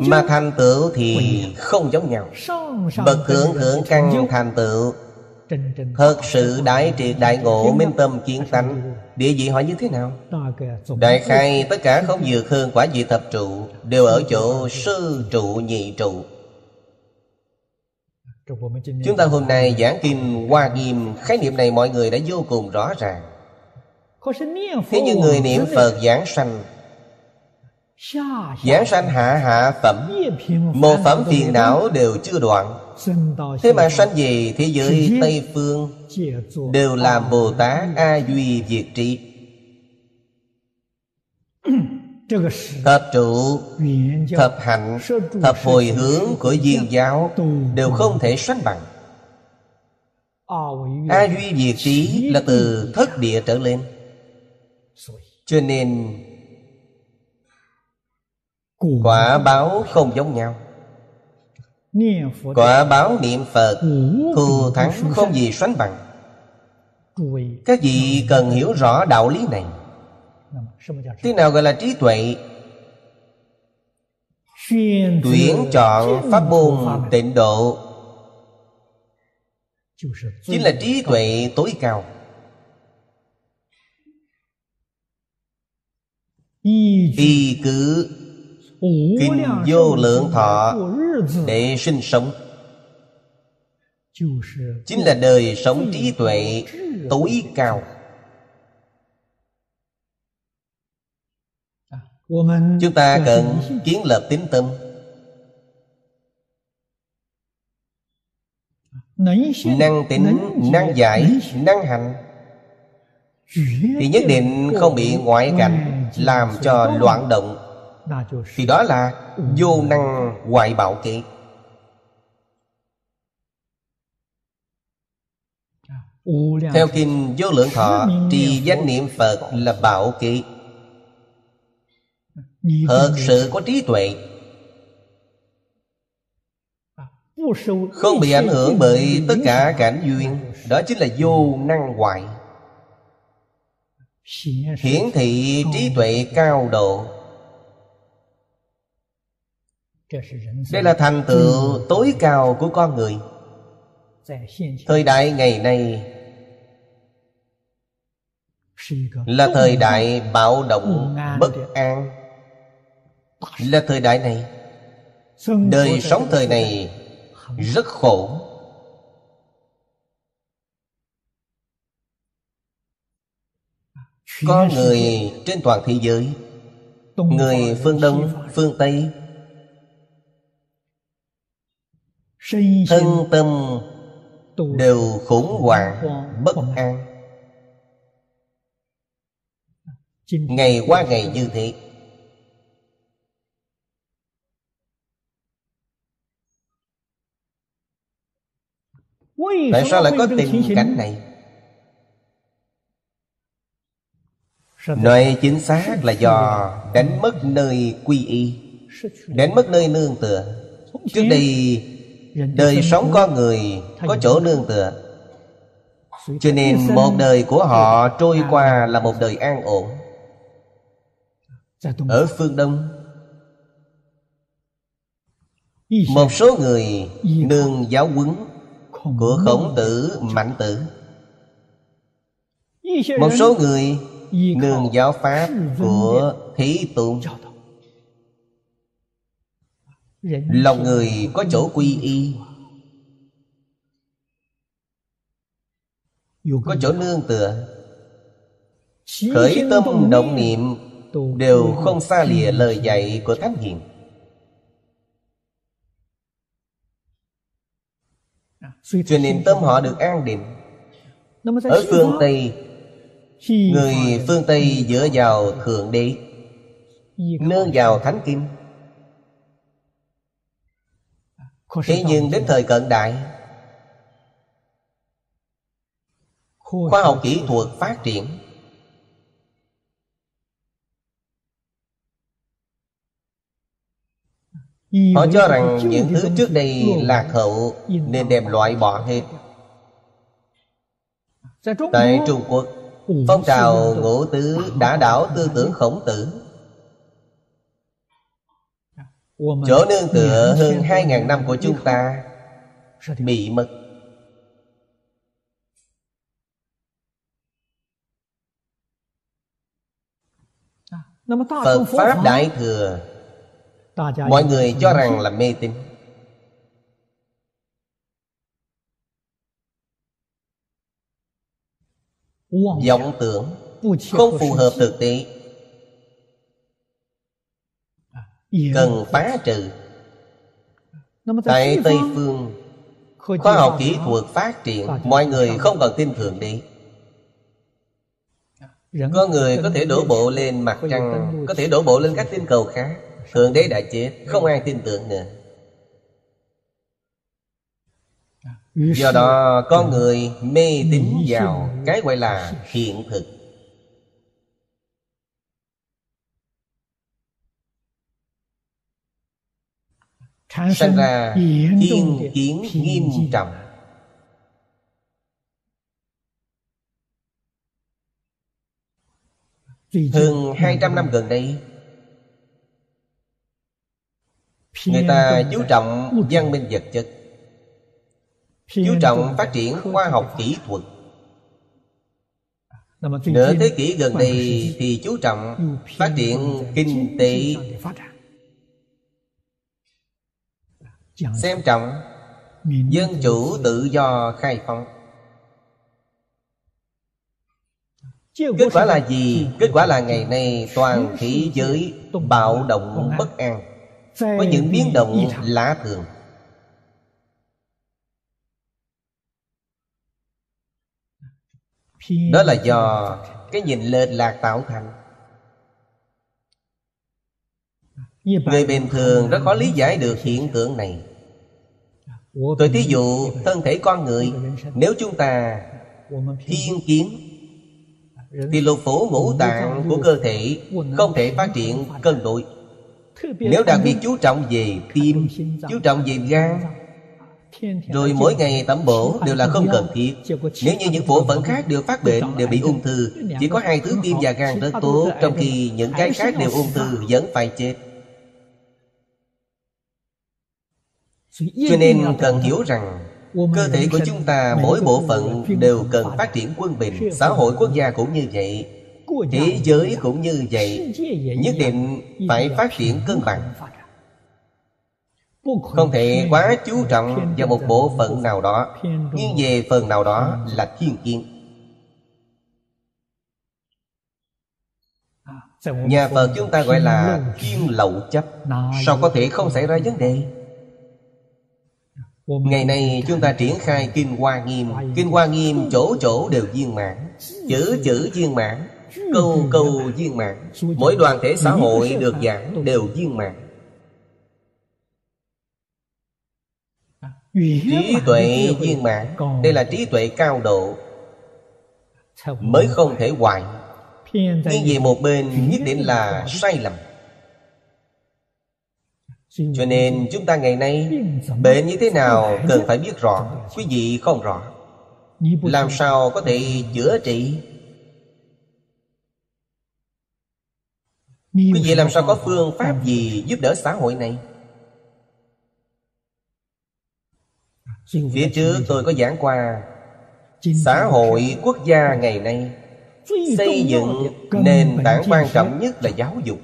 Mà thành tựu thì không giống nhau. Bậc thượng thượng căn thành tựu Thật sự đại triệt đại ngộ minh tâm kiến tánh. Địa vị họ như thế nào? Đại khai tất cả không vượt hơn quả vị thập trụ Đều ở chỗ sư trụ nhị trụ. Chúng ta hôm nay giảng kinh Hoa Nghiêm Khái niệm này mọi người đã vô cùng rõ ràng. Thế nhưng người niệm Phật giảng sanh Giảng sanh hạ hạ phẩm Một phẩm phiền não đều chưa đoạn. Thế mà sanh về thế giới Tây Phương, Đều làm Bồ Tát A Duy Việt Trị. Thập trụ, Thập hạnh, Thập hồi hướng của duyên giáo Đều không thể sánh bằng. A Duy Việt Trí là từ thất địa trở lên. Cho nên Quả báo không giống nhau. Quả báo niệm Phật Thù thắng không gì sánh bằng. Các vị cần hiểu rõ đạo lý này. Thế nào gọi là trí tuệ? Tuyển chọn pháp môn tịnh độ. Chính là trí tuệ tối cao. Y cứ Kinh vô lượng thọ Để sinh sống. Chính là đời sống trí tuệ tối cao. Chúng ta cần kiến lập tín tâm. Năng tính, năng giải, năng hành. Thì nhất định không bị ngoại cảnh Làm cho loạn động. Thì đó là vô năng hoại bảo kế Theo kinh vô lượng thọ Trì danh niệm Phật là bảo kỵ. Thật sự có trí tuệ. Không bị ảnh hưởng bởi tất cả cảnh duyên. Đó chính là vô năng hoại Hiển thị trí tuệ cao độ Đây là thành tựu tối cao của con người. Thời đại ngày nay Là thời đại bạo động bất an. Là thời đại này Đời sống thời này rất khổ. Có người trên toàn thế giới Người phương Đông, phương Tây Thân tâm đều khủng hoảng, bất an. Ngày qua ngày như thế. Tại sao lại có tình cảnh này? Nói chính xác là do đánh mất nơi quy y Đánh mất nơi nương tựa. Trước đây Đời sống con người có chỗ nương tựa. Cho nên một đời của họ trôi qua là một đời an ổn. Ở phương Đông Một số người nương giáo huấn của khổng tử mạnh tử. Một số người nương giáo pháp của thí tụng lòng người có chỗ quy y. Có chỗ nương tựa. Khởi tâm động niệm đều không xa lìa lời dạy của thánh hiền. Cho nên tâm họ được an định. Ở phương tây người phương tây dựa vào thượng đế nương vào thánh kim thế nhưng đến thời cận đại khoa học kỹ thuật phát triển. Họ cho rằng những thứ trước đây lạc hậu Nên đem loại bỏ hết. Tại Trung Quốc Phong trào ngũ tứ đã đảo tư tưởng khổng tử Chỗ nương tựa hơn hai ngàn năm của chúng ta. Bị mất Phật Pháp Đại Thừa. Mọi người cho rằng là mê tín. Vọng tưởng không phù hợp thực tế cần phá trừ. Tại tây phương. Khoa học kỹ thuật phát triển mọi người không còn tin thượng đế có người có thể đổ bộ lên mặt trăng có thể đổ bộ lên các tinh cầu khác. Thượng đế đã chết không ai tin tưởng nữa. Do đó con người mê tín vào cái gọi là hiện thực sinh ra thiên kiến nghiêm trọng. Hơn 200 năm gần đây người ta chú trọng văn minh vật chất chú trọng phát triển khoa học kỹ thuật. Nửa thế kỷ gần đây thì chú trọng phát triển kinh tế xem trọng dân chủ tự do khai phóng. Kết quả là gì? kết quả là ngày nay toàn thế giới bạo động bất an có những biến động lạ thường. Đó là do cái nhìn lệch lạc tạo thành người bình thường rất khó lý giải được hiện tượng này. Tôi thí dụ thân thể con người nếu chúng ta thiên kiến thì lục phủ ngũ tạng của cơ thể không thể phát triển cân đối. Nếu đặc biệt chú trọng về tim chú trọng về gan rồi mỗi ngày tẩm bổ đều là không cần thiết. Nếu như những bộ phận khác đều phát bệnh Đều bị ung thư Chỉ có hai thứ tim và gan rất tốt Trong khi những cái khác đều ung thư Vẫn phải chết Cho nên cần hiểu rằng Cơ thể của chúng ta mỗi bộ phận đều cần phát triển quân bình. Xã hội quốc gia cũng như vậy Thế giới cũng như vậy. Nhất định phải phát triển cân bằng. Không thể quá chú trọng vào một bộ phận nào đó. Nhưng về phần nào đó là thiên kiến Nhà Phật chúng ta gọi là thiên lậu chấp. Sao có thể không xảy ra vấn đề Ngày nay chúng ta triển khai Kinh Hoa Nghiêm. Kinh Hoa Nghiêm chỗ chỗ đều viên mãn. Chữ chữ viên mãn. Câu câu viên mãn. Mỗi đoàn thể xã hội được giảng đều viên mãn. Trí tuệ viên mãn. Đây là trí tuệ cao độ. Mới không thể hoại Nhưng về một bên nhất định là sai lầm cho nên chúng ta ngày nay Bệnh như thế nào cần phải biết rõ Quý vị không rõ. Làm sao có thể chữa trị? Quý vị làm sao có phương pháp gì giúp đỡ xã hội này? Phía trước tôi có giảng qua Xã hội quốc gia ngày nay Xây dựng nền tảng quan trọng nhất là giáo dục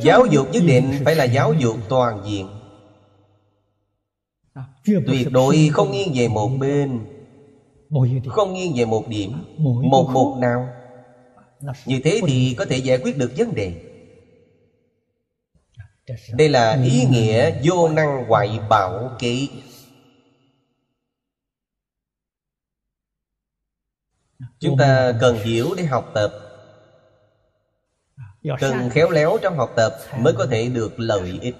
Giáo dục nhất định phải là giáo dục toàn diện. Tuyệt đối không nghiêng về một bên. Không nghiêng về một điểm. Một mục nào. Như thế thì có thể giải quyết được vấn đề. Đây là ý nghĩa vô năng hoại bảo kỹ Chúng ta cần hiểu để học tập Cần khéo léo trong học tập Mới có thể được lợi ích.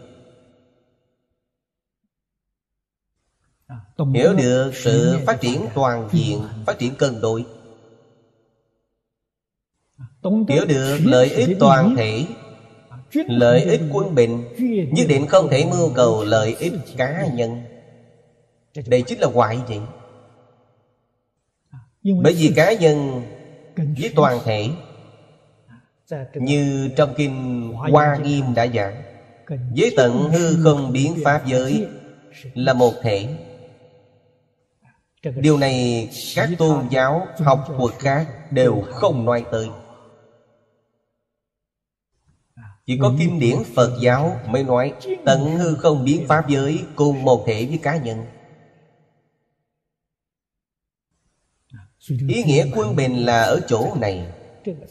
À, Hiểu được sự phát triển toàn diện Phát triển cân đối. À, Hiểu được lợi ích toàn thể à, Lợi ích quân bình Nhất định không thể mưu cầu lợi ích cá nhân. Đây chính là hoại vậy Bởi vì cá nhân với toàn thể như trong kinh Hoa Nghiêm đã giảng Với tận hư không biến Pháp giới Là một thể. Điều này các tôn giáo học thuật khác đều không nói tới. Chỉ có kinh điển Phật giáo mới nói Tận hư không biến Pháp giới cùng một thể với cá nhân. Ý nghĩa quân bình là ở chỗ này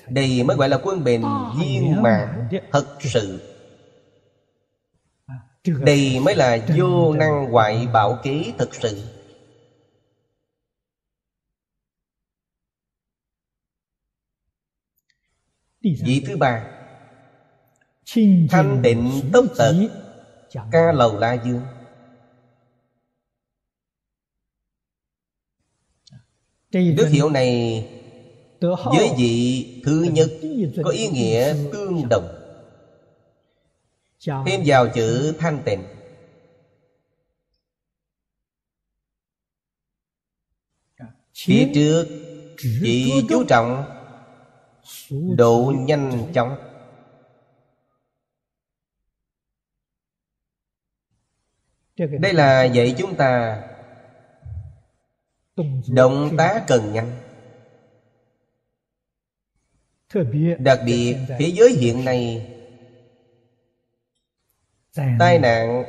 Đây mới gọi là quân bình viên mãn Thật sự. Đây mới là vô năng hoại bảo kế thật sự. Vị thứ ba. Thanh tịnh tốc tật. Ca lầu la dương. Đức hiệu này Với vị thứ nhất Có ý nghĩa tương đồng. Thêm vào chữ thanh tịnh. Phía trước Chỉ chú trọng Độ nhanh chóng. Đây là dạy chúng ta Động tác cần nhanh Đặc biệt, thế giới hiện nay, Tai nạn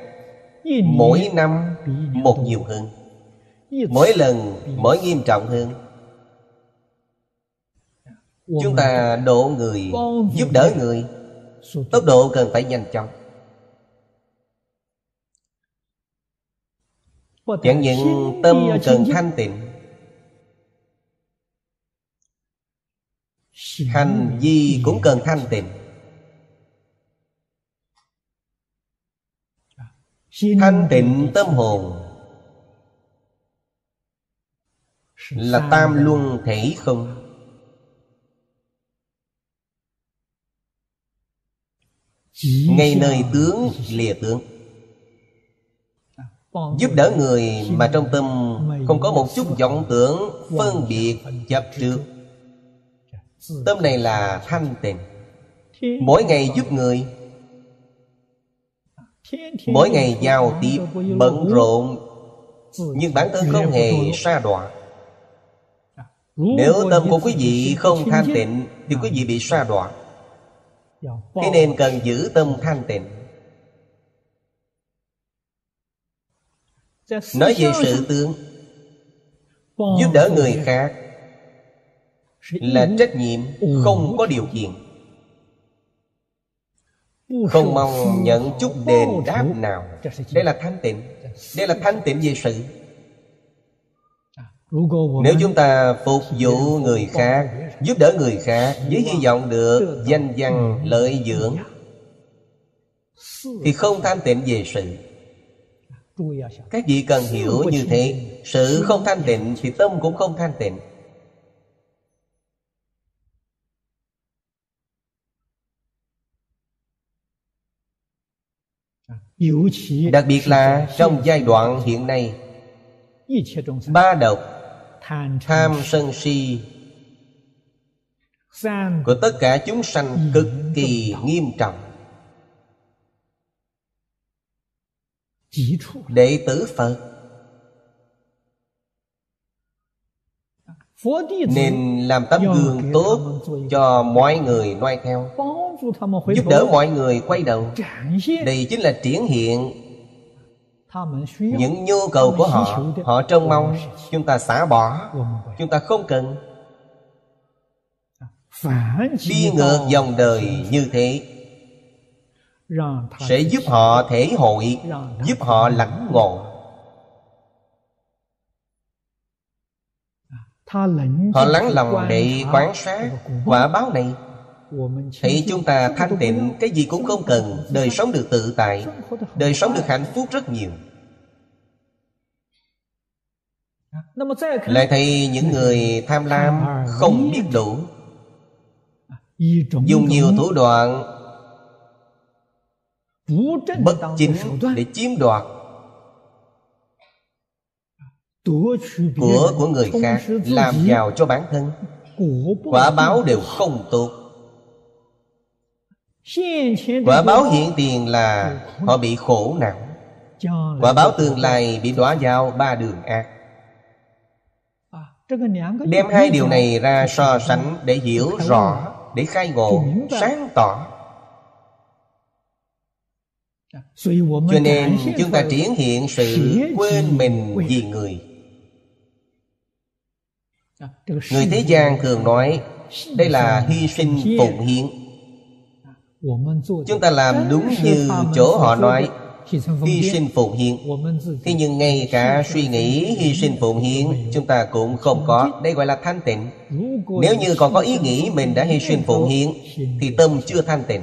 Mỗi năm một nhiều hơn. Mỗi lần mỗi nghiêm trọng hơn. Chúng ta độ người, Giúp đỡ người. Tốc độ cần phải nhanh chóng. Chẳng những tâm cần thanh tịnh Hành vi cũng cần thanh tịnh. Thanh tịnh tâm hồn. Là tam luân thể không? Ngay nơi tướng lìa tướng. Giúp đỡ người mà trong tâm Không có một chút vọng tưởng Phân biệt chấp trước. Tâm này là thanh tịnh. Mỗi ngày giúp người. Mỗi ngày giao tiếp Bận rộn. Nhưng bản thân không hề xa đọa. Nếu tâm của quý vị không thanh tịnh, Thì quý vị bị xa đọa. Thế nên cần giữ tâm thanh tịnh. Nói về sự tướng Giúp đỡ người khác. Là trách nhiệm không có điều kiện. Không mong nhận chút đền đáp nào. Đây là thanh tịnh Đây là thanh tịnh về sự Nếu chúng ta phục vụ người khác Giúp đỡ người khác Với hy vọng được danh văn lợi dưỡng. Thì không thanh tịnh về sự các vị cần hiểu như thế Sự không thanh tịnh Thì tâm cũng không thanh tịnh Đặc biệt là trong giai đoạn hiện nay. Ba độc Tham sân si Của tất cả chúng sanh cực kỳ nghiêm trọng. Đệ tử phật nên làm tấm gương tốt cho mọi người noi theo. giúp đỡ mọi người quay đầu. đây chính là triển hiện những nhu cầu của họ họ trông mong chúng ta xả bỏ chúng ta không cần. Đi ngược dòng đời như thế sẽ giúp họ thể hội giúp họ lãnh ngộ họ lắng lòng để quan sát quả báo này. Thì chúng ta thanh tịnh cái gì cũng không cần đời sống được tự tại đời sống được hạnh phúc rất nhiều. Lại thấy những người tham lam không biết đủ. Dùng nhiều thủ đoạn bất chính để chiếm đoạt của của người khác làm giàu cho bản thân. quả báo đều không tốt. Quả báo hiện tiền là họ bị khổ não. quả báo tương lai bị đọa vào ba đường ác. Đem hai điều này ra so sánh để hiểu rõ để khai ngộ sáng tỏ. Cho nên chúng ta triển hiện sự quên mình vì người Dạ. Người thế gian thường nói, Đây là hy sinh phụng hiến. Chúng ta làm đúng như chỗ họ nói, Hy sinh phụng hiến. Thế nhưng ngay cả suy nghĩ hy sinh phụng hiến, Chúng ta cũng không có. Đây gọi là thanh tịnh. Nếu như còn có ý nghĩ mình đã hy sinh phụng hiến, Thì tâm chưa thanh tịnh.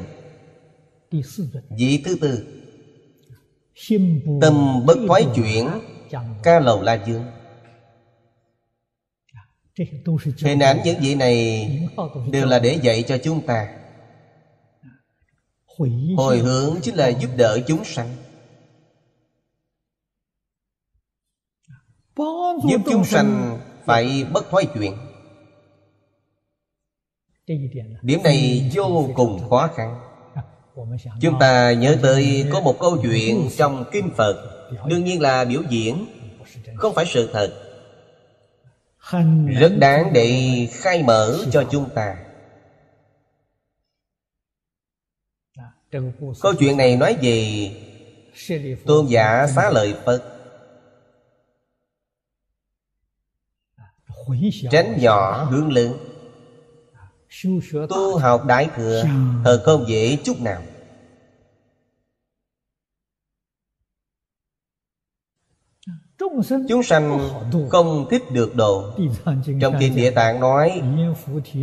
Vị thứ tư, Tâm bất thoái chuyển. Ca lầu la dương. Hình ảnh những vị này Đều là để dạy cho chúng ta. Hồi hướng chính là giúp đỡ chúng sanh. Giúp chúng sanh phải bất thoái chuyển Điểm này vô cùng khó khăn. Chúng ta nhớ tới có một câu chuyện trong Kinh Phật. Đương nhiên là biểu diễn Không phải sự thật Rất đáng để khai mở cho chúng ta. Câu chuyện này nói về Tôn giả xá lợi Phật. Tránh nhỏ hướng lớn. Tu học đại thừa Thật không dễ chút nào Chúng sanh không thích được độ Trong Kinh Địa Tạng nói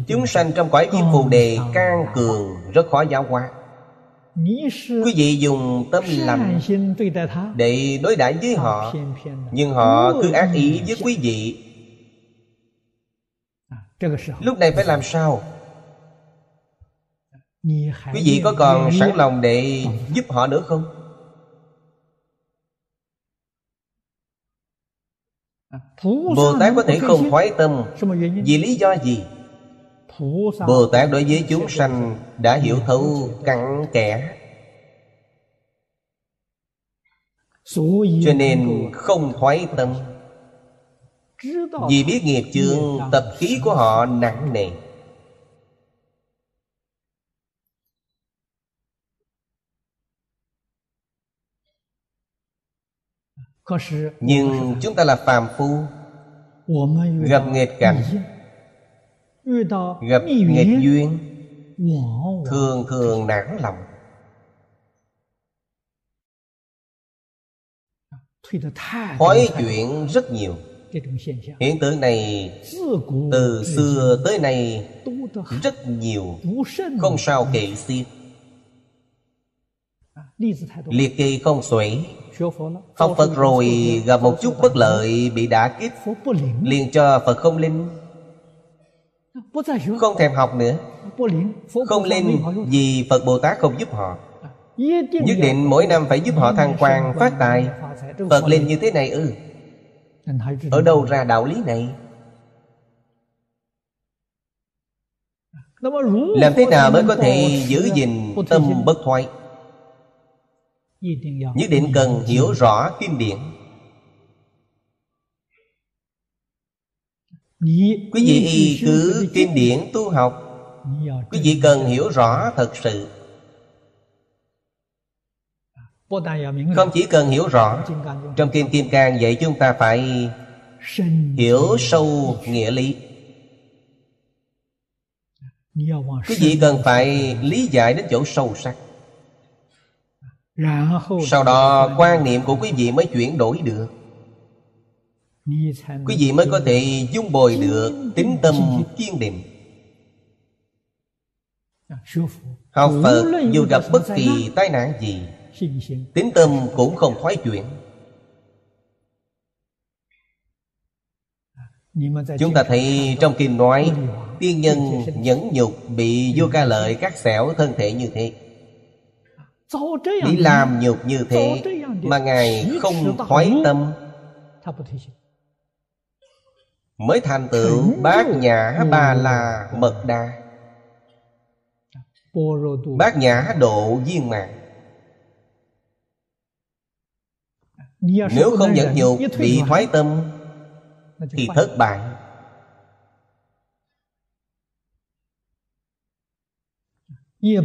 Chúng sanh trong cõi kim phù đề can cường Rất khó giáo hóa. Quý vị dùng tâm lành Để đối đãi với họ Nhưng họ cứ ác ý với quý vị. Lúc này phải làm sao? Quý vị có còn sẵn lòng để giúp họ nữa không Bồ Tát có thể không thoái tâm. Vì lý do gì? Bồ Tát đối với chúng sanh Đã hiểu thấu cặn kẽ Cho nên không thoái tâm. Vì biết nghiệp chướng Tập khí của họ nặng nề Nhưng chúng ta là phàm phu. Gặp nghịch cảnh. Gặp nghịch duyên. Thường thường nản lòng. Thói chuyện rất nhiều. Hiện tượng này Từ xưa tới nay Rất nhiều. Không sao kể xiết Liệt kỳ không xuể Học Phật rồi gặp một chút bất lợi Bị đả kích. Liền cho Phật không linh. Không thèm học nữa. Không linh vì Phật Bồ Tát không giúp họ. Nhất định mỗi năm phải giúp họ thăng quan, phát tài. Phật linh như thế này ư? Ở đâu ra đạo lý này? Làm thế nào mới có thể giữ gìn tâm bất thoại Nhất định cần hiểu rõ kinh điển Quý vị y cứ kinh điển tu học. Quý vị cần hiểu rõ thật sự. Không chỉ cần hiểu rõ Trong Kim Kim Cang dạy chúng ta phải Hiểu sâu nghĩa lý. Quý vị cần phải lý giải đến chỗ sâu sắc sau đó quan niệm của quý vị mới chuyển đổi được. Quý vị mới có thể dung bồi được tính tâm kiên định. Học Phật dù gặp bất kỳ tai nạn gì Tính tâm cũng không thoái chuyển. Chúng ta thấy trong kinh nói Tiên nhân nhẫn nhục bị vô ca lợi cắt xẻo thân thể như thế Bị làm nhục như thế Mà Ngài không thoái tâm. Mới thành tựu bát nhã ba la mật đa. Bát nhã độ viên mạng Nếu không nhận nhục bị thoái tâm Thì thất bại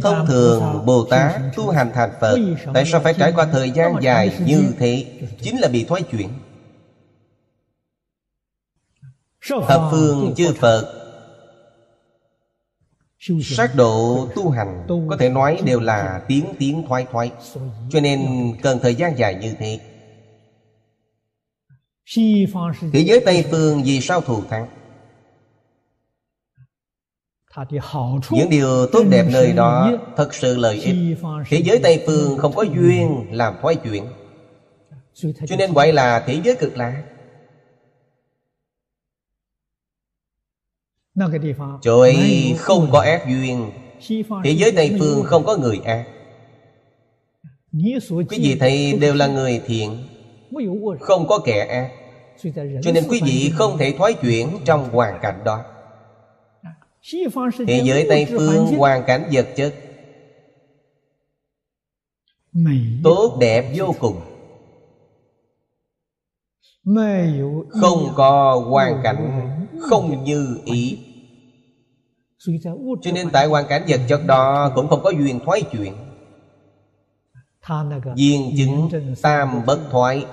Thông thường Bồ Tát tu hành thành Phật Tại sao phải trải qua thời gian dài như thế? Chính là bị thoái chuyển. Thập phương chư phật sát độ tu hành có thể nói đều là tiến tiến thoái thoái. Cho nên cần thời gian dài như thế. Thế giới tây phương vì sao thù thắng những điều tốt đẹp nơi đó thật sự lợi ích. thế giới tây phương không có duyên. làm thoái chuyển. Cho nên gọi là thế giới cực lạc. Chỗ ấy không có ác duyên. Thế giới tây phương không có người ác. Quý vị thấy đều là người thiện không có kẻ ác. Cho nên quý vị không thể thoái chuyển trong hoàn cảnh đó thế giới tây phương hoàn cảnh vật chất. Tốt đẹp vô cùng. Không có hoàn cảnh không như ý. Cho nên tại hoàn cảnh vật chất đó cũng không có duyên thoái chuyển Duyên chứng tam bất thoái.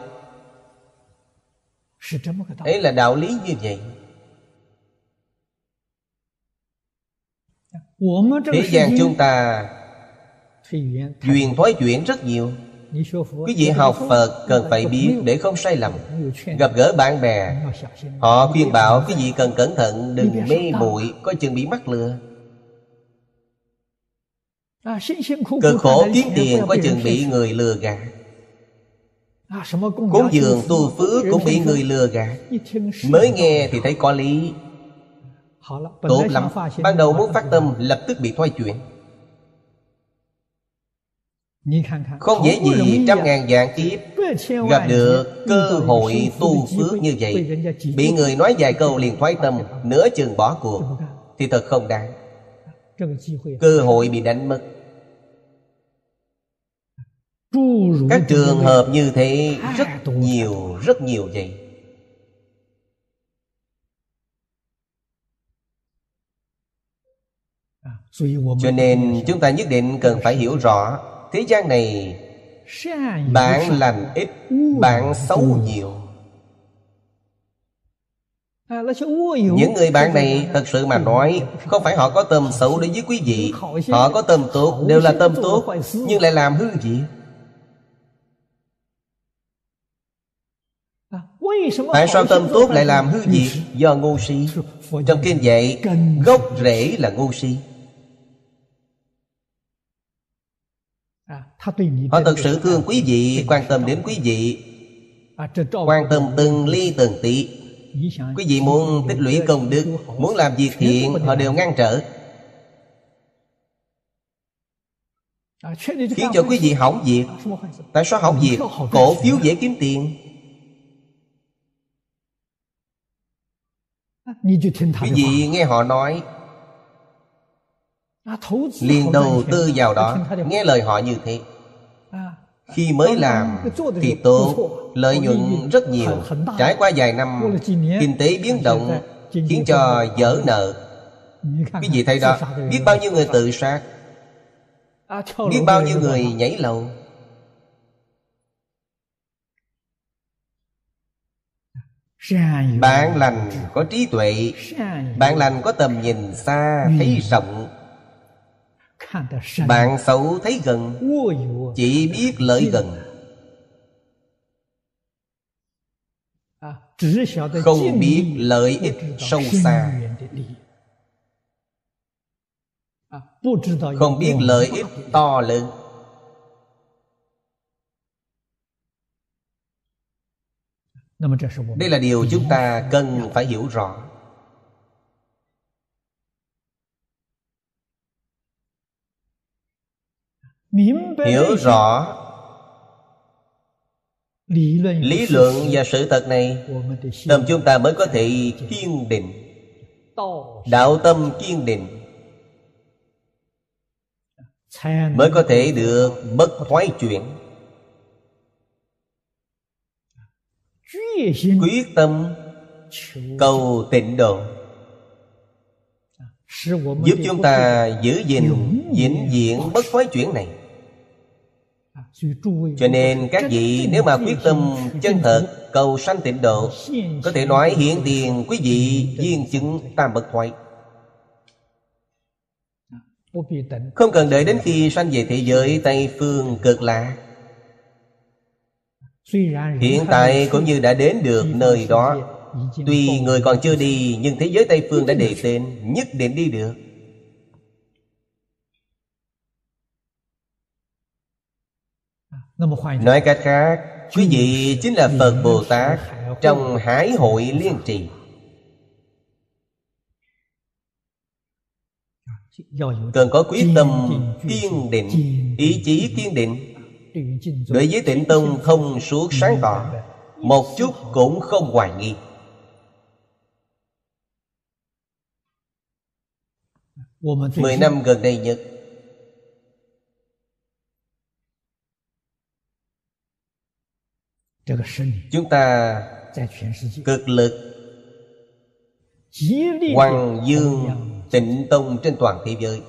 Ấy là đạo lý như vậy Thế gian chúng ta Duyên thoái chuyển rất nhiều. Quý vị học Phật cần phải biết để không sai lầm. Gặp gỡ bạn bè. Họ khuyên bảo quý vị cần cẩn thận Đừng mê muội có chừng bị mắc lừa. Cực khổ kiếm tiền có chừng bị người lừa gạt. Cúng dường tu phước cũng bị người lừa gạt. Mới nghe thì thấy có lý Tốt lắm. Ban đầu muốn phát tâm lập tức bị thoái chuyển. Không dễ gì trăm ngàn dạng kiếp Gặp được cơ hội tu phước như vậy. Bị người nói vài câu liền thoái tâm Nửa chừng bỏ cuộc Thì thật không đáng. Cơ hội bị đánh mất. Các trường hợp như thế Rất nhiều, rất nhiều vậy Cho nên chúng ta nhất định cần phải hiểu rõ Thế gian này Bạn lành ít Bạn xấu nhiều. Những người bạn này thật sự mà nói Không phải họ có tâm xấu đối với quý vị Họ có tâm tốt Đều là tâm tốt Nhưng lại làm hư gì? Tại sao tâm tốt lại làm hư gì? Do ngu si. Trong kinh dạy Gốc rễ là ngu si Họ thật sự thương quý vị Quan tâm đến quý vị. Quan tâm từng ly từng tí Quý vị muốn tích lũy công đức Muốn làm việc thiện Họ đều ngăn trở. Khiến cho quý vị hỏng việc. Tại sao hỏng việc? Cổ phiếu dễ kiếm tiền. Quý vị nghe họ nói. Liền đầu tư vào đó nghe lời họ như thế khi mới làm thì tốt lợi nhuận rất nhiều. Trải qua vài năm, kinh tế biến động khiến cho dở nợ. Quý vị thấy đó, biết bao nhiêu người tự sát? Biết bao nhiêu người nhảy lầu? Bạn lành có trí tuệ, bạn lành có tầm nhìn xa, thấy rộng bạn xấu thấy gần Chỉ biết lợi gần. Không biết lợi ích sâu xa. Không biết lợi ích to lớn. Đây là điều chúng ta cần phải hiểu rõ hiểu rõ. Lý luận và sự thật này tâm chúng ta mới có thể kiên định. Đạo tâm kiên định. Mới có thể được bất thoái chuyển. Quyết tâm cầu tịnh độ. Giúp chúng ta giữ gìn. vĩnh viễn bất thoái chuyển này cho nên các vị nếu mà quyết tâm chân thật cầu sanh tịnh độ có thể nói hiện tiền quý vị duyên chứng tam bậc thoại không cần đợi đến khi sanh về thế giới Tây Phương cực lạ Hiện tại cũng như đã đến được nơi đó. Tuy người còn chưa đi Nhưng thế giới Tây Phương đã đề tên Nhất định đi được Nói cách khác Quý vị chính là Phật Bồ Tát Trong Hải hội Liên Trì. Cần có quyết tâm kiên định Ý chí kiên định. Đối với tịnh tông thông suốt sáng tỏ Một chút cũng không hoài nghi. Mười năm gần đây nhất Chúng ta cực lực Hoàng Dương tịnh tông trên toàn thế giới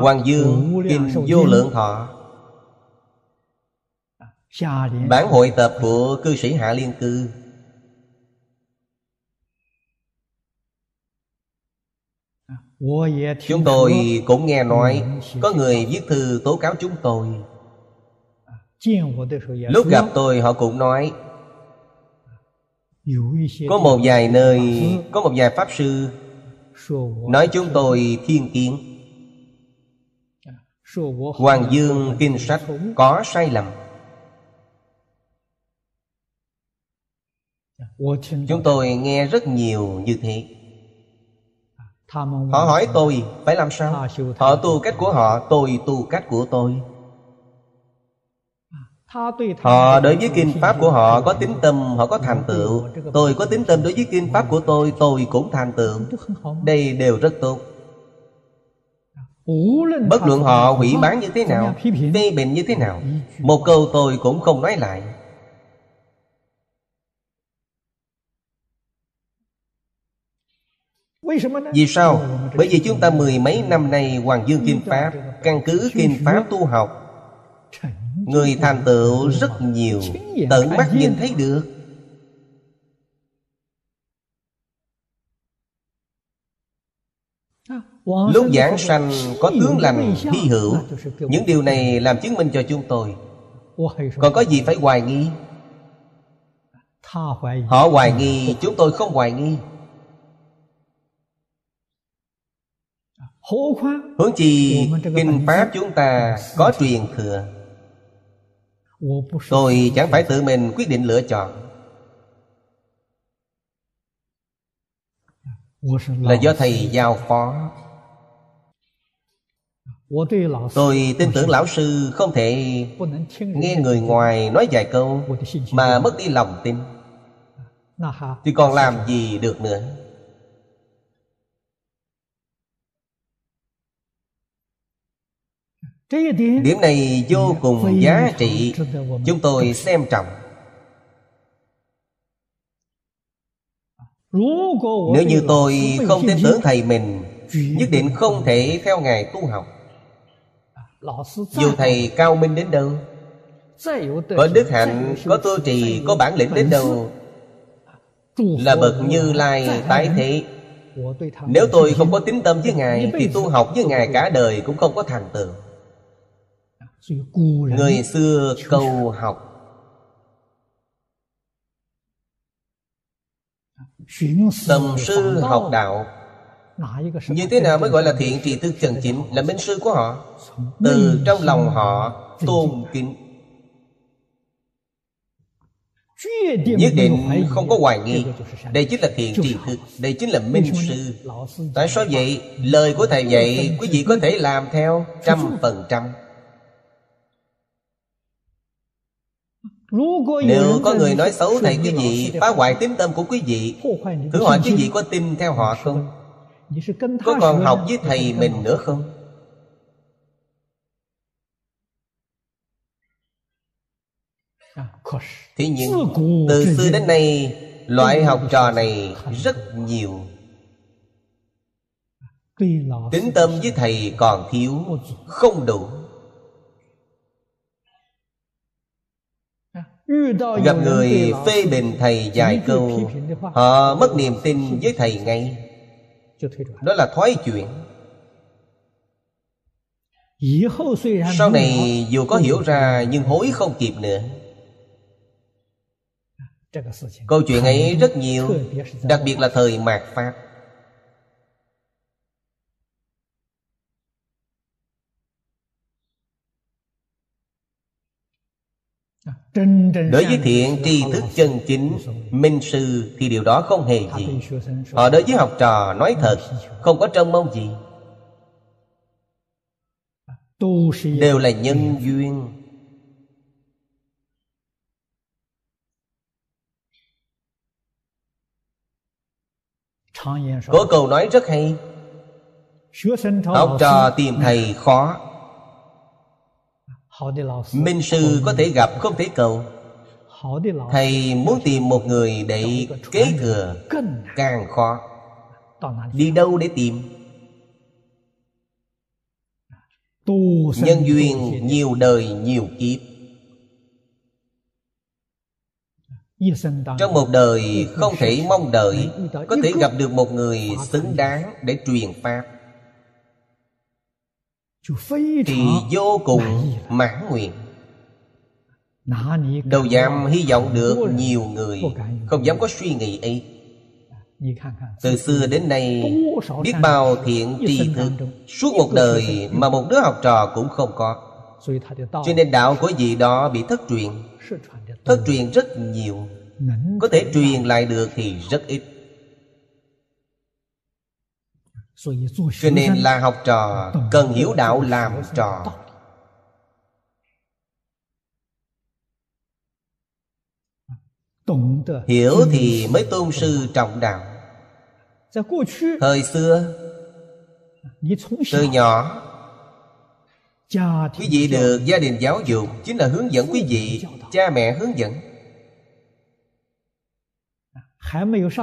Hoàng Dương Kinh Vô Lượng Thọ Bản hội tập của cư sĩ Hạ Liên Cư Chúng tôi cũng nghe nói Có người viết thư tố cáo chúng tôi Lúc gặp tôi họ cũng nói Có một vài nơi Có một vài Pháp Sư Nói chúng tôi thiên kiến. Hoàng Dương Kinh Sách có sai lầm. Chúng tôi nghe rất nhiều như thế. Họ hỏi tôi phải làm sao? Họ tu cách của họ Tôi tu cách của tôi Họ đối với kinh pháp của họ có tính tâm Họ có thành tựu. Tôi có tính tâm đối với kinh pháp của tôi Tôi cũng thành tựu. Đây đều rất tốt. Bất luận họ hủy bán như thế nào Phê bình như thế nào Một câu tôi cũng không nói lại. Vì sao? Bởi vì chúng ta mười mấy năm nay Hoàng Dương Kinh Pháp Căn cứ Kinh Pháp tu học Người thành tựu rất nhiều. Tận mắt nhìn thấy được. Lúc giảng sanh có tướng lành, hy hữu. Những điều này làm chứng minh cho chúng tôi. Còn có gì phải hoài nghi? Họ hoài nghi, Chúng tôi không hoài nghi. Hướng chi Kinh Pháp chúng ta có truyền thừa. Tôi chẳng phải tự mình quyết định lựa chọn. Là do Thầy giao phó. Tôi tin tưởng lão sư không thể nghe người ngoài nói vài câu Mà mất đi lòng tin. Thì còn làm gì được nữa? Điểm này vô cùng giá trị. Chúng tôi xem trọng. Nếu như tôi không tin tưởng thầy mình Nhất định không thể theo ngài tu học. Dù thầy cao minh đến đâu Có đức hạnh, có tu trì, có bản lĩnh đến đâu Là bậc như lai tái thế. Nếu tôi không có tín tâm với Ngài Thì tu học với Ngài cả đời cũng không có thành tựu Người xưa câu học. Tầm sư học đạo. Như thế nào mới gọi là thiện trì thức chân chính Là minh sư của họ? Từ trong lòng họ tôn kính. Nhất định không có hoài nghi. Đây chính là thiện trì thức. Đây chính là minh sư. Tại sao vậy? Lời của Thầy vậy Quý vị có thể làm theo trăm phần trăm Nếu có người nói xấu thầy quý vị Phá hoại tín tâm của quý vị. Thử hỏi quý vị có tin theo họ không? Có còn học với thầy mình nữa không? Thế nhưng từ xưa đến nay Loại học trò này rất nhiều. Tính tâm với thầy còn thiếu Không đủ Gặp người phê bình thầy vài câu Họ mất niềm tin với thầy ngay. Đó là thói chuyện. Sau này dù có hiểu ra Nhưng hối không kịp nữa. Câu chuyện ấy rất nhiều Đặc biệt là thời mạt Pháp Đối với thiện tri thức chân chính, Minh sư thì điều đó không hề gì. Họ đối với học trò nói thật, Không có trông mong gì. Đều là nhân duyên. Có câu nói rất hay. Học trò tìm thầy khó. Minh sư có thể gặp không thể cầu. Thầy muốn tìm một người để kế thừa Càng khó. Đi đâu để tìm? Nhân duyên nhiều đời nhiều kiếp. Trong một đời không thể mong đợi Có thể gặp được một người xứng đáng để truyền Pháp thì vô cùng mãn nguyện。đâu dám hy vọng được nhiều người không dám có suy nghĩ ấy. từ xưa đến nay biết bao thiện tri thức suốt một đời mà một đứa học trò cũng không có. cho nên đạo của vị đó bị thất truyền. thất truyền rất nhiều. Có thể truyền lại được thì rất ít cho nên là học trò cần hiểu đạo làm trò. hiểu thì mới tôn sư trọng đạo. Thời xưa từ nhỏ quý vị được gia đình giáo dục chính là hướng dẫn quý vị cha mẹ hướng dẫn.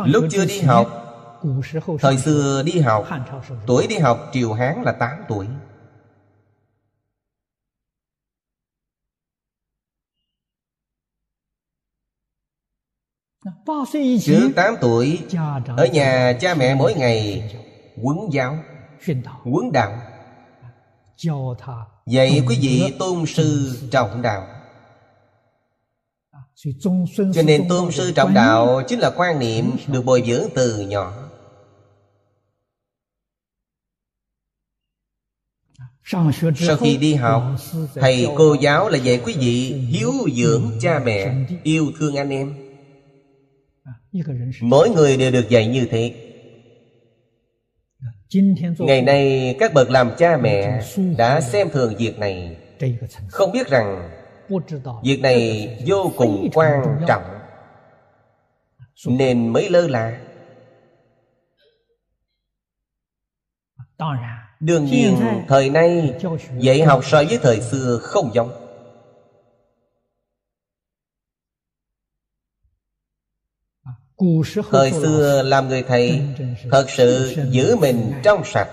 Lúc chưa đi học Thời xưa đi học Tuổi đi học Triều Hán là 8 tuổi. Trước 8 tuổi Ở nhà cha mẹ mỗi ngày Quấn giáo Quấn đạo Dạy quý vị tôn sư trọng đạo. Cho nên tôn sư trọng đạo Chính là quan niệm được bồi dưỡng từ nhỏ Sau khi đi học Thầy cô giáo là dạy quý vị Hiếu dưỡng cha mẹ Yêu thương anh em. Mỗi người đều được dạy như thế. Ngày nay các bậc làm cha mẹ Đã xem thường việc này. Không biết rằng Việc này vô cùng quan trọng. Nên mới lơ là Đương nhiên thời nay dạy học so với thời xưa không giống. Thời xưa làm người thầy Thật sự giữ mình trong sạch.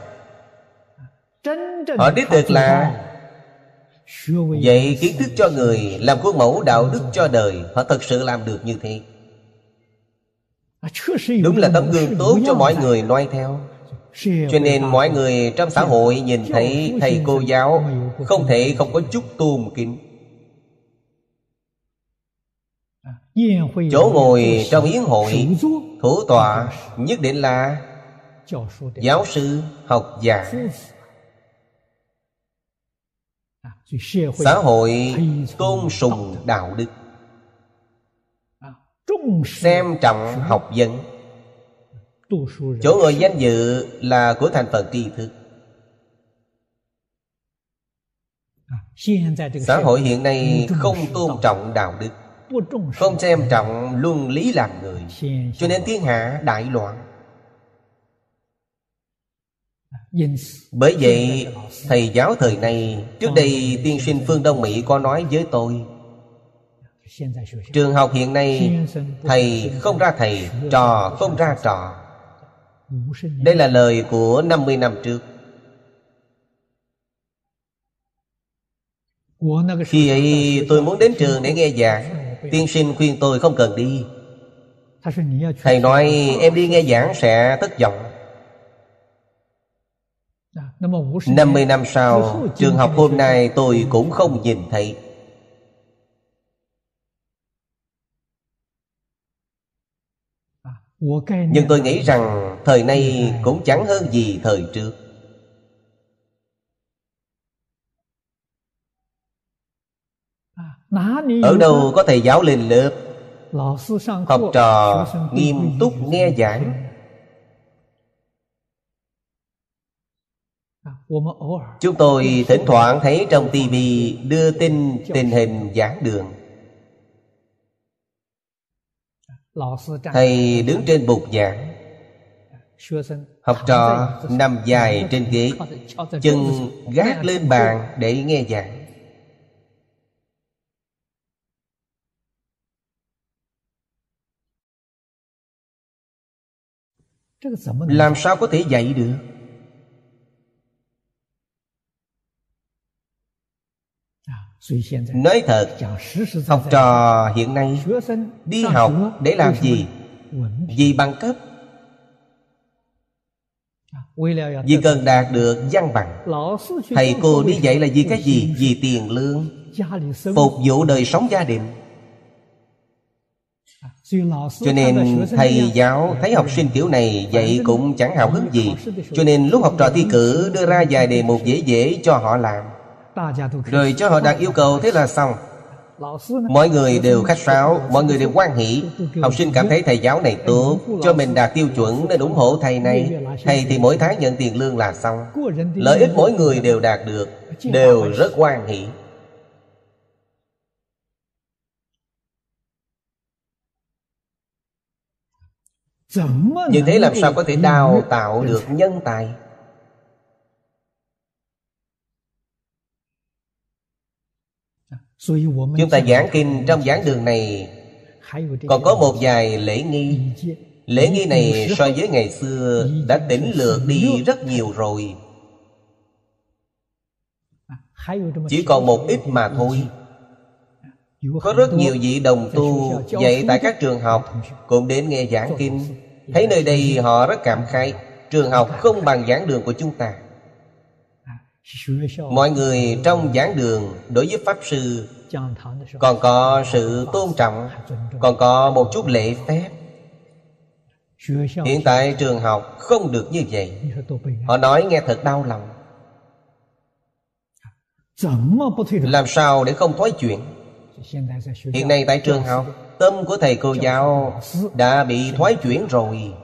Họ đích thực là Dạy kiến thức cho người Làm khuôn mẫu đạo đức cho đời Họ thật sự làm được như thế. Đúng là tấm gương tốt cho mọi người noi theo cho nên mọi người trong xã hội nhìn thấy thầy cô giáo không thể không có chút tôn kính. Chỗ ngồi trong yến hội thủ tọa nhất định là giáo sư học giả. Xã hội tôn sùng đạo đức. Xem trọng học vấn Chỗ ngồi danh dự là của thành phần tri thức. Xã hội hiện nay không tôn trọng đạo đức Không xem trọng luân lý làm người. Cho nên thiên hạ đại loạn. Bởi vậy Thầy giáo thời nay Trước đây tiên sinh phương Đông Mỹ có nói với tôi Trường học hiện nay Thầy không ra thầy Trò không ra trò đây là lời của 50 năm trước. Khi ấy tôi muốn đến trường để nghe giảng. Tiên sinh khuyên tôi không cần đi. Thầy nói em đi nghe giảng sẽ thất vọng. 50 năm sau Trường học hôm nay tôi cũng không nhìn thấy Nhưng tôi nghĩ rằng Thời nay cũng chẳng hơn gì thời trước. Ở đâu có thầy giáo lên lớp? Học trò nghiêm túc nghe giảng. Chúng tôi thỉnh thoảng thấy trong tivi đưa tin tình hình giảng đường Thầy đứng trên bục giảng. Học trò nằm dài trên ghế Chân gác lên bàn để nghe giảng. Làm sao có thể dạy được Nói thật Học trò hiện nay Đi học để làm gì？Vì bằng cấp。Vì cần đạt được văn bằng。Thầy cô đi dạy là vì cái gì？Vì tiền lương。Phục vụ đời sống gia đình。cho nên thầy giáo thấy học sinh kiểu này dạy cũng chẳng hào hứng gì。Cho nên lúc học trò thi cử đưa ra vài đề mục dễ dễ cho họ làm Rồi cho họ đặt yêu cầu thế là xong. Mọi người đều khách sáo Mọi người đều quan hỷ. Học sinh cảm thấy thầy giáo này tốt Cho mình đạt tiêu chuẩn nên ủng hộ thầy này. Thầy thì mỗi tháng nhận tiền lương là xong. Lợi ích mỗi người đều đạt được Đều rất quan hỷ. Như thế làm sao có thể đào tạo được nhân tài Chúng ta giảng kinh trong giảng đường này. Còn có một vài lễ nghi. Lễ nghi này so với ngày xưa Đã tỉnh lược đi rất nhiều rồi. Chỉ còn một ít mà thôi. Có rất nhiều vị đồng tu Dạy tại các trường học Cũng đến nghe giảng kinh. Thấy nơi đây họ rất cảm khai Trường học không bằng giảng đường của chúng ta. Mọi người trong giảng đường Đối với Pháp Sư còn có sự tôn trọng, Còn có một chút lễ phép. Hiện tại trường học không được như vậy. Họ nói nghe thật đau lòng. Làm sao để không thoái chuyển Hiện nay tại trường học, Tâm của thầy cô giáo Đã bị thoái chuyển rồi.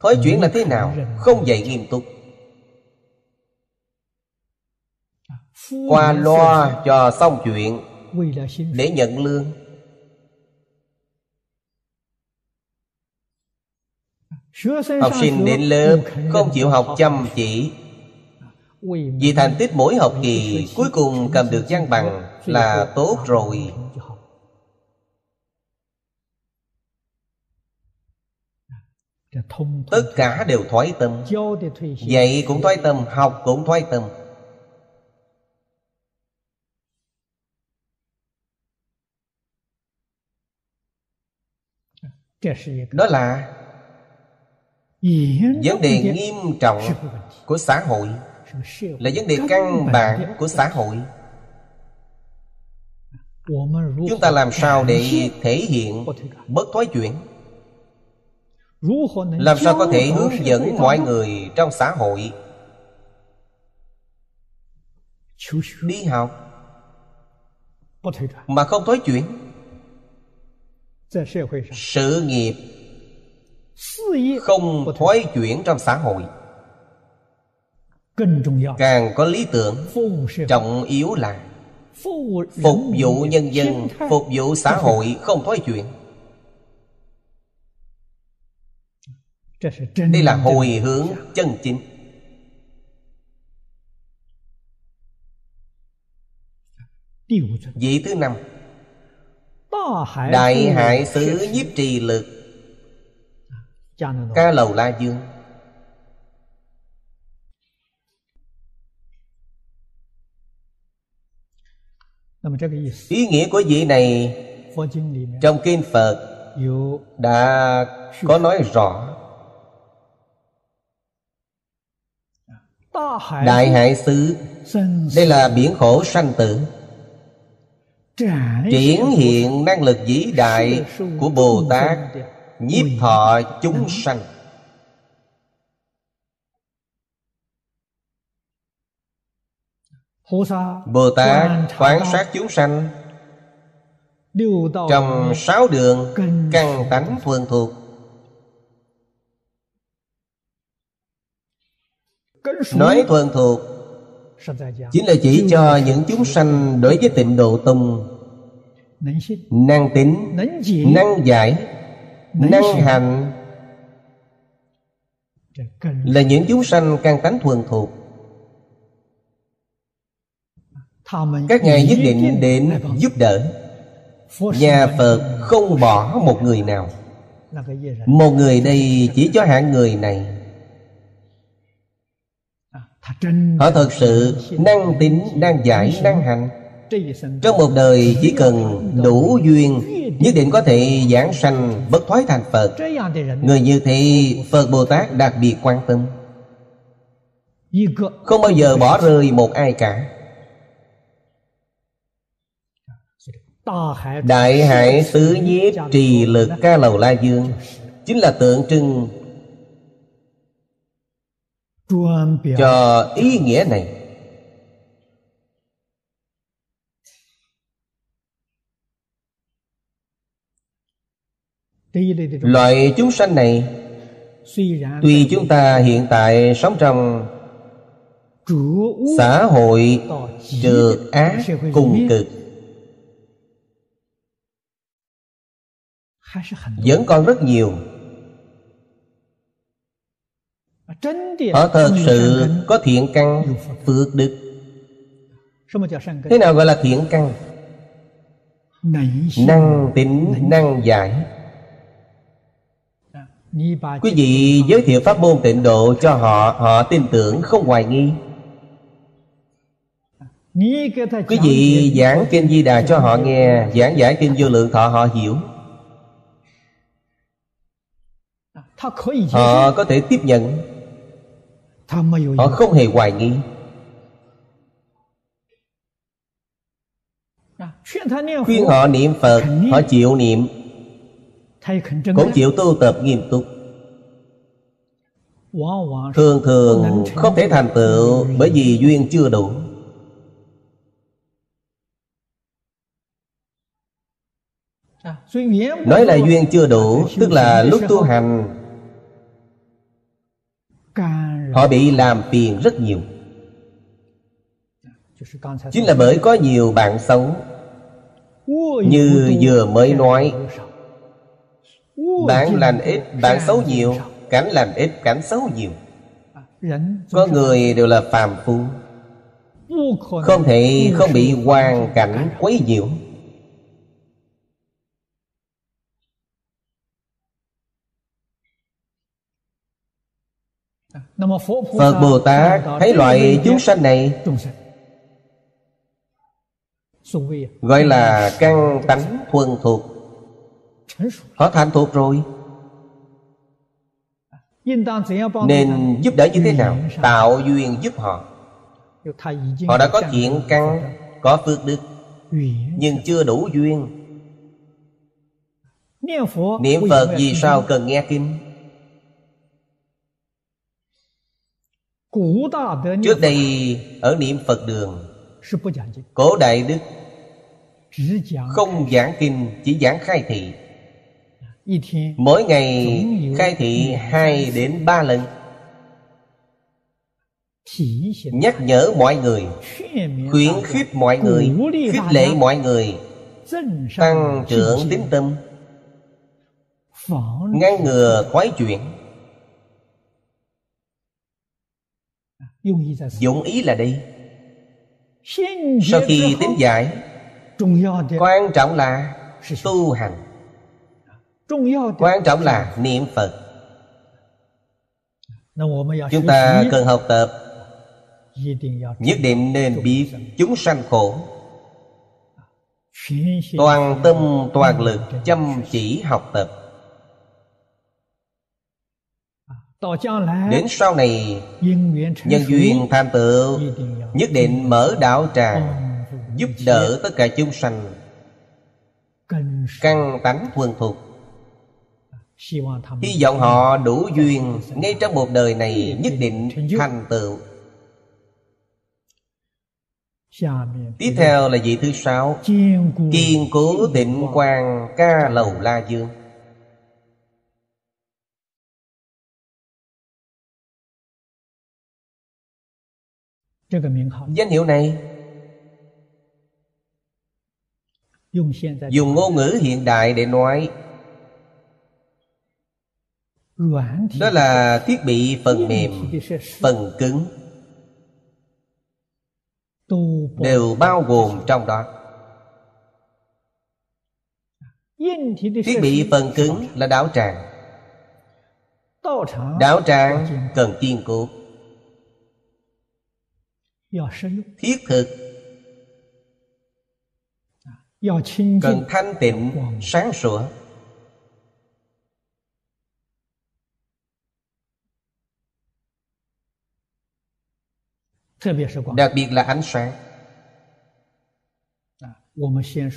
Thoái chuyển là thế nào? Không dạy nghiêm túc. Qua loa cho xong chuyện. Để nhận lương. Học sinh đến lớp Không chịu học chăm chỉ. Vì thành tích mỗi học kỳ Cuối cùng cầm được văn bằng Là tốt rồi. Tất cả đều thoái tâm. Dạy cũng thoái tâm Học cũng thoái tâm Đó là Vấn đề nghiêm trọng của xã hội. Là vấn đề căn bản của xã hội. Chúng ta làm sao để thể hiện bất thoái chuyển làm sao có thể hướng dẫn mọi người trong xã hội? Đi học mà không thoái chuyển sự nghiệp không thoái chuyển trong xã hội. Càng có lý tưởng trọng yếu là phục vụ nhân dân phục vụ xã hội không thoái chuyển. Đây là hồi hướng chân chính. Vị thứ năm đại hải xứ nhiếp trì lực. Ca lầu la dương. Ý nghĩa của vị này trong kinh phật đã có nói rõ. Đại hải xứ. đây là biển khổ sanh tử triển hiện năng lực vĩ đại của bồ tát nhiếp thọ chúng sanh. Bồ tát quan sát chúng sanh. Trong sáu đường căn tánh thuần thuộc. Nói thuần thuộc chính là chỉ cho những chúng sanh đối với tịnh độ tông năng tính năng giải năng hành là những chúng sanh căn tánh thuần thuộc. Các ngài nhất định đến giúp đỡ. Nhà phật không bỏ một người nào. một người đây chỉ cho hạng người này họ thật sự năng tính năng giải năng hành. Trong một đời chỉ cần đủ duyên, nhất định có thể giảng sanh bất thoái thành phật. Người như thế, phật bồ tát đặc biệt quan tâm. Không bao giờ bỏ rơi một ai cả. Đại hải tứ nhiếp trì lực ca lầu la dương Chính là tượng trưng cho ý nghĩa này. Loại chúng sanh này Tuy chúng ta hiện tại sống trong Xã hội trượt ác cùng cực. Vẫn còn rất nhiều họ thật sự có thiện căn phước đức. Thế nào gọi là thiện căn? Năng tính năng giải. Quý vị giới thiệu pháp môn tịnh độ cho họ họ tin tưởng không hoài nghi. Quý vị giảng kinh di đà cho họ nghe giảng giải kinh vô lượng thọ họ hiểu. Họ có thể tiếp nhận họ không hề hoài nghi. Khuyên họ niệm phật họ chịu niệm. Cũng chịu tu tập nghiêm túc. Thường thường không thể thành tựu bởi vì duyên chưa đủ. Nói là duyên chưa đủ tức là lúc tu hành họ bị làm phiền rất nhiều. Chính là bởi có nhiều bạn xấu như vừa mới nói. Bạn lành ít, bạn xấu nhiều, cảnh lành ít, cảnh xấu nhiều. Có người đều là phàm phu, không thể không bị hoàn cảnh quấy nhiễu. Phật Bồ Tát thấy loại chúng sanh này. Gọi là căn tánh thuần thuộc. Họ thành thuộc rồi. Nên giúp đỡ như thế nào? Tạo duyên giúp họ. Họ đã có thiện căn Có phước đức Nhưng chưa đủ duyên. Niệm Phật vì sao cần nghe kinh Trước đây ở niệm Phật đường Cổ Đại Đức Không giảng kinh Chỉ giảng khai thị. Mỗi ngày khai thị hai đến ba lần. Nhắc nhở mọi người Khuyến khích mọi người Khích lệ mọi người Tăng trưởng tín tâm Ngăn ngừa thoái chuyển dụng ý là đây sau khi tính giải quan trọng là tu hành. Quan trọng là niệm phật. Chúng ta cần học tập. Nhất định nên biết chúng sanh khổ. Toàn tâm toàn lực chăm chỉ học tập Đến sau này Nhân duyên thành tựu Nhất định mở đạo tràng Giúp đỡ tất cả chúng sanh. Căn tánh thuần thục. Hy vọng họ đủ duyên Ngay trong một đời này Nhất định thành tựu. Tiếp theo là vị thứ sáu. Kiên cố tịnh quang ca lầu la dương Danh hiệu này Dùng ngôn ngữ hiện đại để nói. Đó là thiết bị phần mềm Phần cứng. Đều bao gồm trong đó. Thiết bị phần cứng là đảo tràng. Đảo tràng cần kiên cố thiết thực. Cần thanh tịnh sáng sủa. đặc biệt là ánh sáng.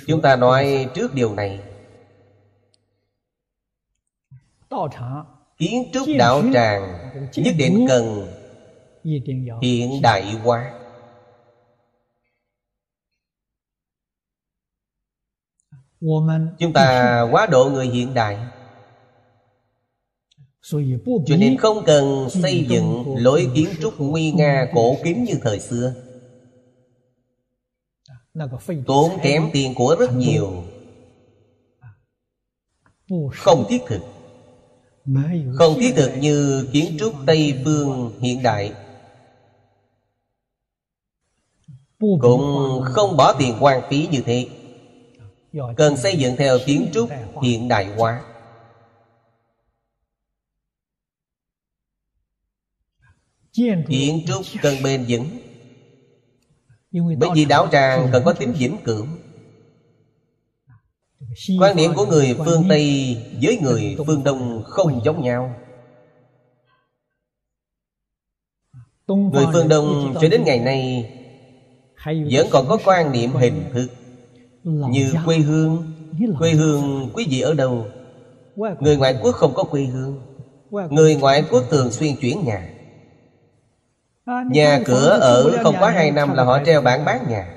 Chúng ta nói trước điều này. kiến trúc đạo tràng nhất định cần hiện đại hóa Chúng ta quá độ người hiện đại. Cho nên không cần xây dựng lối kiến trúc nguy nga cổ kính như thời xưa. Tốn kém tiền của rất nhiều. Không thiết thực. Không thiết thực như kiến trúc Tây Phương hiện đại. Cũng không bỏ tiền quan phí như thế cần xây dựng theo kiến trúc hiện đại hóa. Kiến trúc cần bền vững. Bởi vì đạo tràng cần có tính vĩnh cửu. Quan niệm của người phương tây với người phương đông không giống nhau. Người phương đông cho đến ngày nay vẫn còn có quan niệm hình thức như quê hương Quê hương quý vị ở đâu? Người ngoại quốc không có quê hương. Người ngoại quốc thường xuyên chuyển nhà. Nhà cửa ở không quá hai năm là họ treo bảng bán nhà.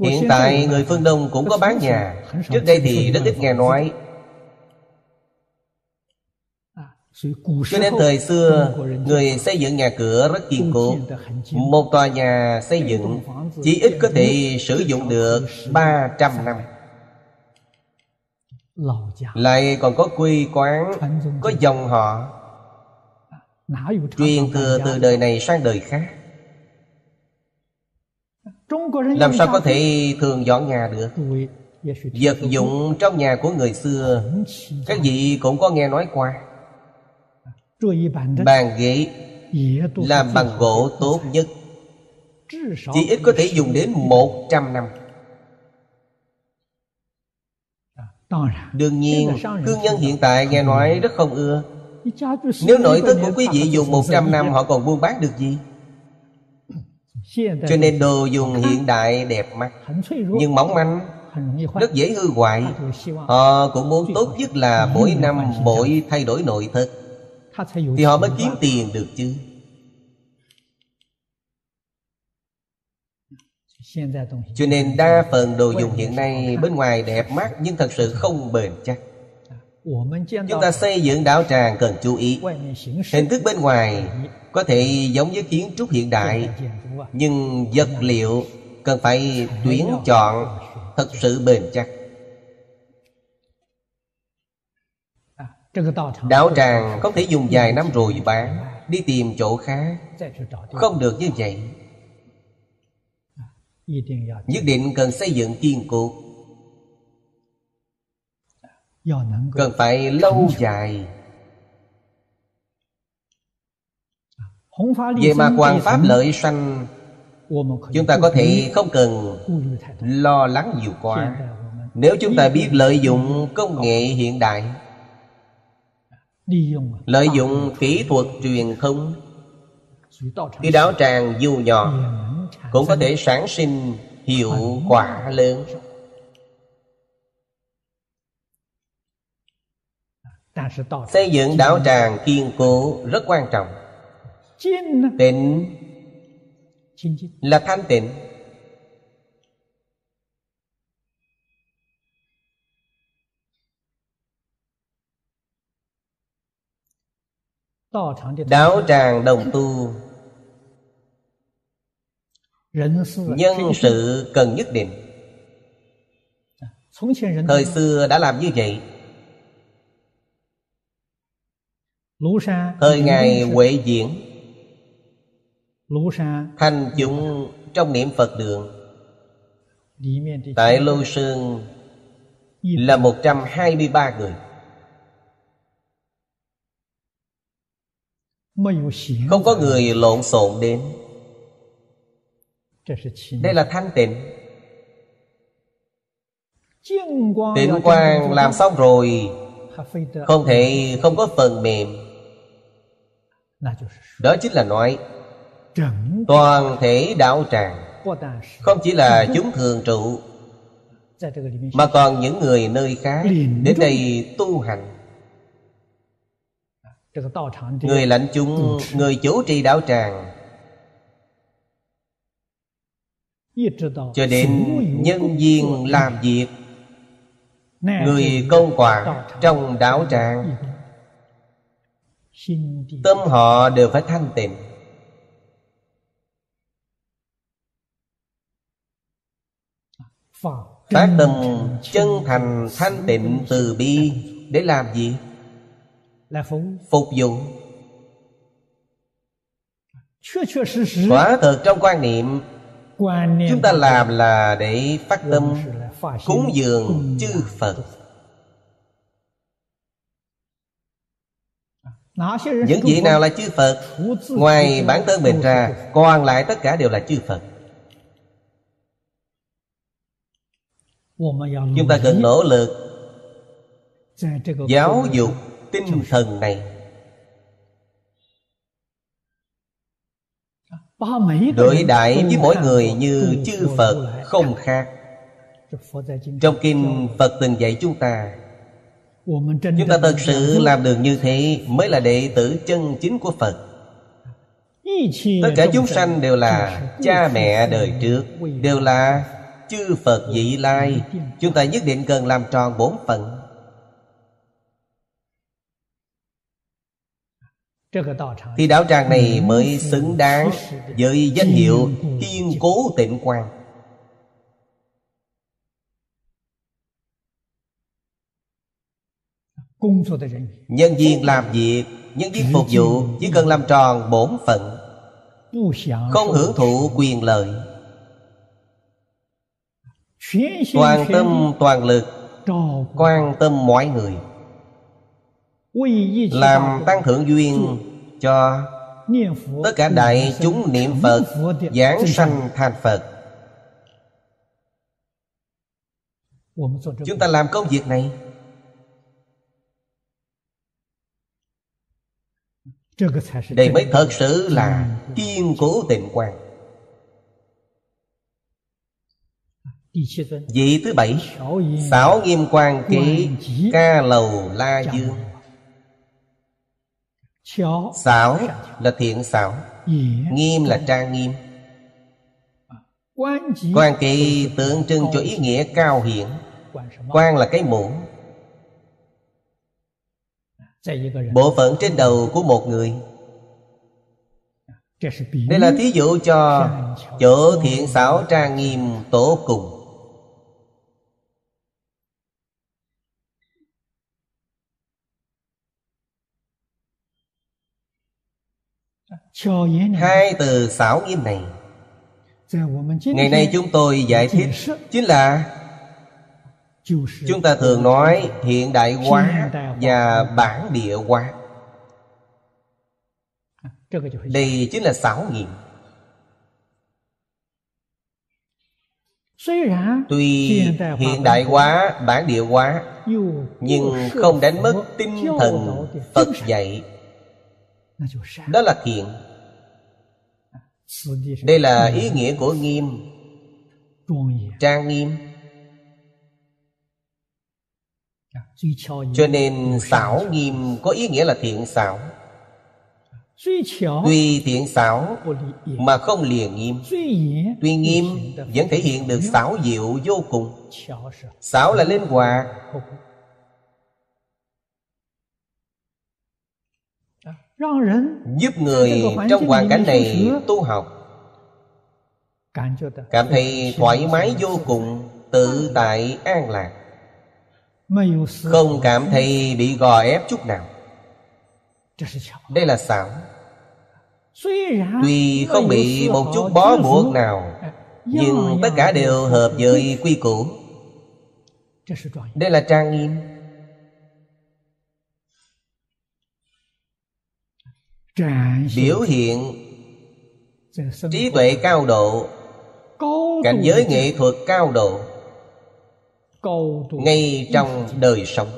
Hiện tại người phương Đông cũng có bán nhà. Trước đây thì rất ít nghe nói cho nên thời xưa Người xây dựng nhà cửa rất kiên cố. Một tòa nhà xây dựng Chỉ ít có thể sử dụng được 300 năm. Lại còn có quy quán Có dòng họ. Truyền thừa từ đời này sang đời khác. Làm sao có thể thường dọn nhà được? Vật dụng trong nhà của người xưa Các vị cũng có nghe nói qua Bàn ghế Làm bằng gỗ tốt nhất. Chỉ ít có thể dùng đến một trăm năm. Đương nhiên Cương nhân hiện tại nghe nói rất không ưa. Nếu nội thất của quý vị dùng một trăm năm Họ còn buôn bán được gì? Cho nên đồ dùng hiện đại đẹp mắt. Nhưng mỏng manh Rất dễ hư hoại. Họ cũng muốn tốt nhất là mỗi năm mỗi thay đổi nội thất thì họ mới kiếm tiền được chứ. Cho nên đa phần đồ dùng hiện nay bên ngoài đẹp mắt nhưng thật sự không bền chắc. Chúng ta xây dựng đạo tràng cần chú ý. Hình thức bên ngoài có thể giống với kiến trúc hiện đại Nhưng vật liệu cần phải tuyển chọn thật sự bền chắc Đạo tràng không thể dùng vài năm rồi bán Đi tìm chỗ khác. Không được như vậy. Nhất định cần xây dựng kiên cố. Cần phải lâu dài. Về mà quan pháp lợi sanh Chúng ta có thể không cần lo lắng nhiều quá. Nếu chúng ta biết lợi dụng công nghệ hiện đại Lợi dụng kỹ thuật truyền thông. Thì đạo tràng dù nhỏ Cũng có thể sản sinh hiệu quả lớn. Xây dựng đạo tràng kiên cố rất quan trọng. Tịnh là thanh tịnh Đạo tràng đồng tu. Nhân sự cần nhất định. Thời xưa đã làm như vậy. Thời Ngài Huệ Diễn. Thanh chúng trong niệm Phật đường. Tại Lô Sơn Là 123 người Không có người lộn xộn đến. Đây là thanh tịnh. Tịnh quang làm xong rồi. Không thể không có phần mềm. Đó chính là nói Toàn thể đạo tràng Không chỉ là chúng thường trụ Mà còn những người nơi khác Đến đây tu hành Người lãnh chúng Người chủ trì đạo tràng。Cho đến nhân viên làm việc Người công quả trong đạo tràng。Tâm họ đều phải thanh tịnh。Phát tâm chân thành thanh tịnh từ bi Để làm gì? Phục vụ. Quả thực trong quan niệm. Chúng ta làm là để phát tâm Cúng dường chư Phật. Những vị nào là chư Phật Ngoài bản thân mình ra Còn lại tất cả đều là chư Phật. Chúng ta cần nỗ lực Giáo dục tinh thần này. Đối đại với mỗi người như chư Phật không khác. Trong kinh Phật từng dạy chúng ta Chúng ta thật sự làm được như thế Mới là đệ tử chân chính của Phật. Tất cả chúng sanh đều là cha mẹ đời trước, Đều là chư Phật vị lai. Chúng ta nhất định cần làm tròn bổn phận. Thì đạo tràng này mới xứng đáng Với danh hiệu kiên cố tịnh quan Nhân viên làm việc Nhân viên phục vụ Chỉ cần làm tròn bổn phận Không hưởng thụ quyền lợi. Toàn tâm toàn lực Quan tâm mọi người Làm tăng thượng duyên cho Tất cả đại chúng niệm Phật Giảng sanh thành Phật. Chúng ta làm công việc này. Đây mới thật sự là kiên cố tịnh quan Vị thứ bảy Xảo nghiêm quan ký Ca lầu la dương Xảo là thiện xảo Nghiêm là trang nghiêm. Quan kỳ tượng trưng cho ý nghĩa cao hiển. Quan là cái mũ. Bộ phận trên đầu của một người. Đây là thí dụ cho Chỗ thiện xảo trang nghiêm tổ cùng Hai từ xảo nghiêm này. Ngày nay chúng tôi giải thích Chính là Chúng ta thường nói hiện đại hóa và bản địa hóa. Đây chính là xảo nghiệm. Tuy hiện đại hóa, bản địa hóa Nhưng không đánh mất tinh thần Phật dạy. Đó là thiện Đây là ý nghĩa của nghiêm. Trang nghiêm. Cho nên xảo nghiêm có ý nghĩa là thiện xảo. Tuy thiện xảo mà không liền nghiêm. Tuy nghiêm vẫn thể hiện được xảo diệu vô cùng. Xảo là linh hoạt Giúp người trong hoàn cảnh này tu học。Cảm thấy thoải mái vô cùng Tự tại an lạc。Không cảm thấy bị gò ép chút nào。Đây là xảo。Tuy không bị một chút bó buộc nào Nhưng tất cả đều hợp với quy củ。Đây là trang nghiêm Biểu hiện Trí tuệ cao độ Cảnh giới nghệ thuật cao độ Ngay trong đời sống.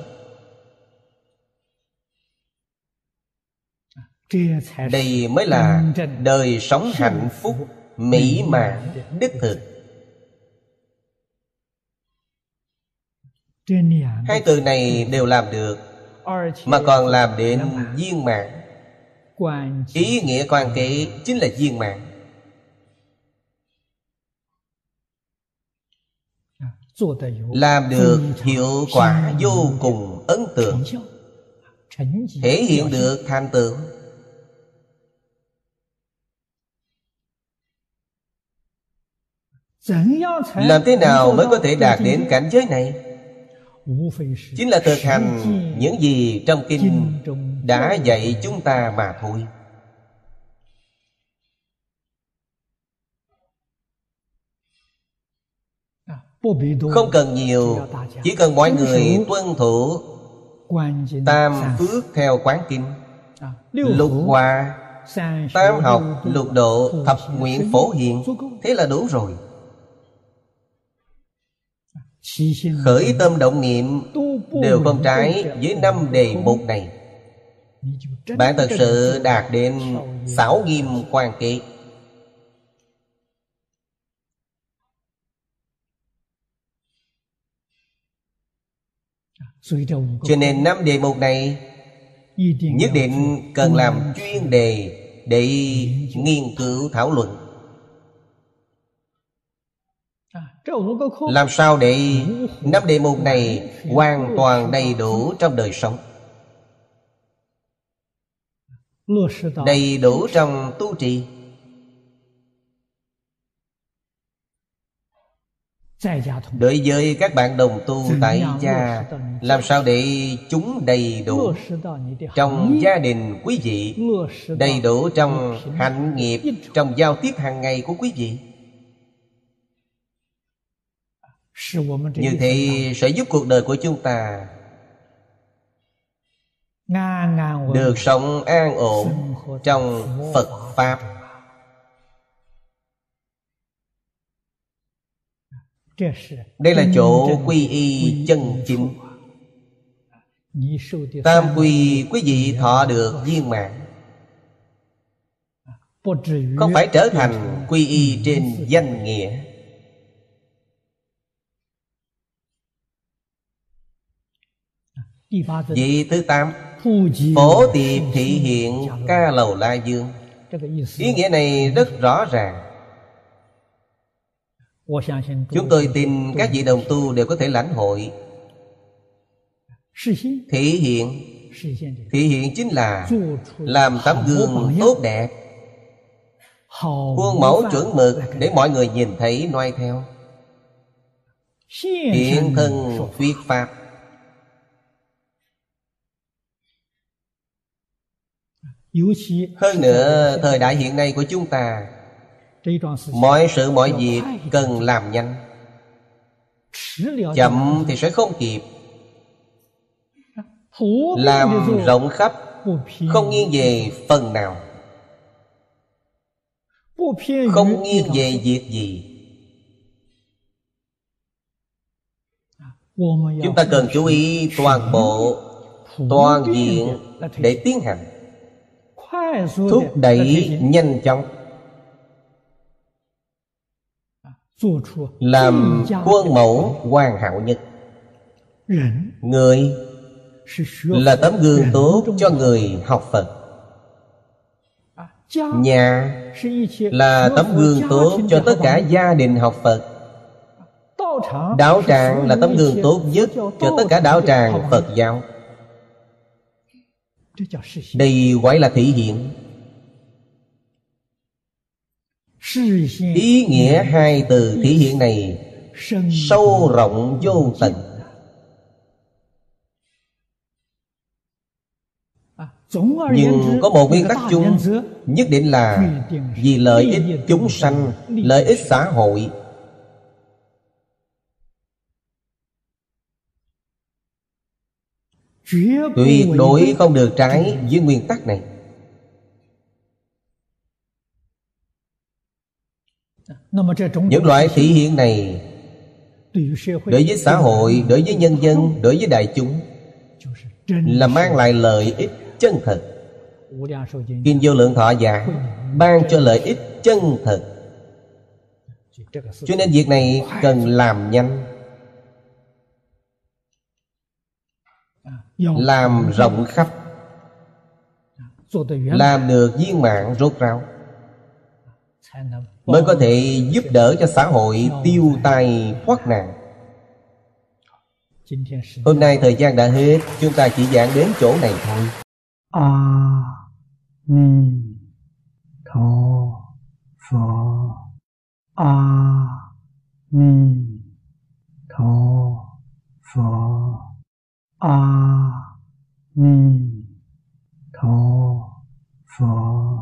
Đây mới là đời sống hạnh phúc mỹ mãn đích thực. Hai từ này đều làm được mà còn làm đến viên mãn ý nghĩa quan kế chính là viên mãn. Làm được hiệu quả vô cùng ấn tượng. thể hiện được thành tựu. Làm thế nào mới có thể đạt đến cảnh giới này? Chính là thực hành những gì trong kinh đã dạy chúng ta mà thôi. Không cần nhiều, chỉ cần mọi người tuân thủ tam phước theo quán kinh. Lục hòa, tam học, lục độ, thập nguyện phổ hiện thế là đủ rồi. Khởi tâm động niệm Đều không trái với năm đề mục này. Bạn thật sự đạt đến sáu nghiêm quan kỵ Cho nên năm đề mục này Nhất định cần làm chuyên đề Để nghiên cứu thảo luận. Làm sao để năm đề mục này hoàn toàn đầy đủ trong đời sống? Đầy đủ trong tu trì. Đối với các bạn đồng tu tại gia làm sao để chúng đầy đủ trong gia đình quý vị đầy đủ trong hạnh nghiệp trong giao tiếp hàng ngày của quý vị. Như thế sẽ giúp cuộc đời của chúng ta được sống an ổn trong phật pháp. Đây là chỗ quy y chân chính. Tam quy quý vị thọ được viên mãn. Không phải trở thành quy y trên danh nghĩa? Vị thứ tám Phổ tiệp thị hiện ca lầu la dương. Ý nghĩa này rất rõ ràng. Chúng tôi tin các vị đồng tu đều có thể lãnh hội. Thể hiện. Thể hiện chính là Làm tấm gương tốt đẹp. Khuôn mẫu chuẩn mực Để mọi người nhìn thấy noi theo. Hiện thân thuyết pháp Hơn nữa thời đại hiện nay của chúng ta Mọi sự mọi việc cần làm nhanh Chậm thì sẽ không kịp。Làm rộng khắp Không nghiêng về phần nào。Không nghiêng về việc gì。Chúng ta cần chú ý toàn bộ Toàn diện để tiến hành Thúc đẩy nhanh chóng. Làm quân mẫu hoàn hảo nhất. Người là tấm gương tốt cho người học Phật. Nhà là tấm gương tốt cho tất cả gia đình học Phật. Đạo tràng là tấm gương tốt nhất cho tất cả đạo tràng Phật. giáo Đây gọi là thể hiện. Ý nghĩa hai từ thể hiện này Sâu rộng vô tận Nhưng có một nguyên tắc chung Nhất định là Vì lợi ích chúng sanh Lợi ích xã hội Tuyệt đối không được trái với nguyên tắc này. Những loại thể hiện này Đối với xã hội, đối với nhân dân, đối với đại chúng Là mang lại lợi ích chân thật. Kinh vô lượng thọ giả Ban cho lợi ích chân thật. Cho nên việc này cần làm nhanh Làm rộng khắp. Làm được viên mạng rốt ráo. Mới có thể giúp đỡ cho xã hội tiêu tai thoát nạn. Hôm nay thời gian đã hết Chúng ta chỉ giảng đến chỗ này thôi. A ni tho phở a ni tho phở a ni tho phở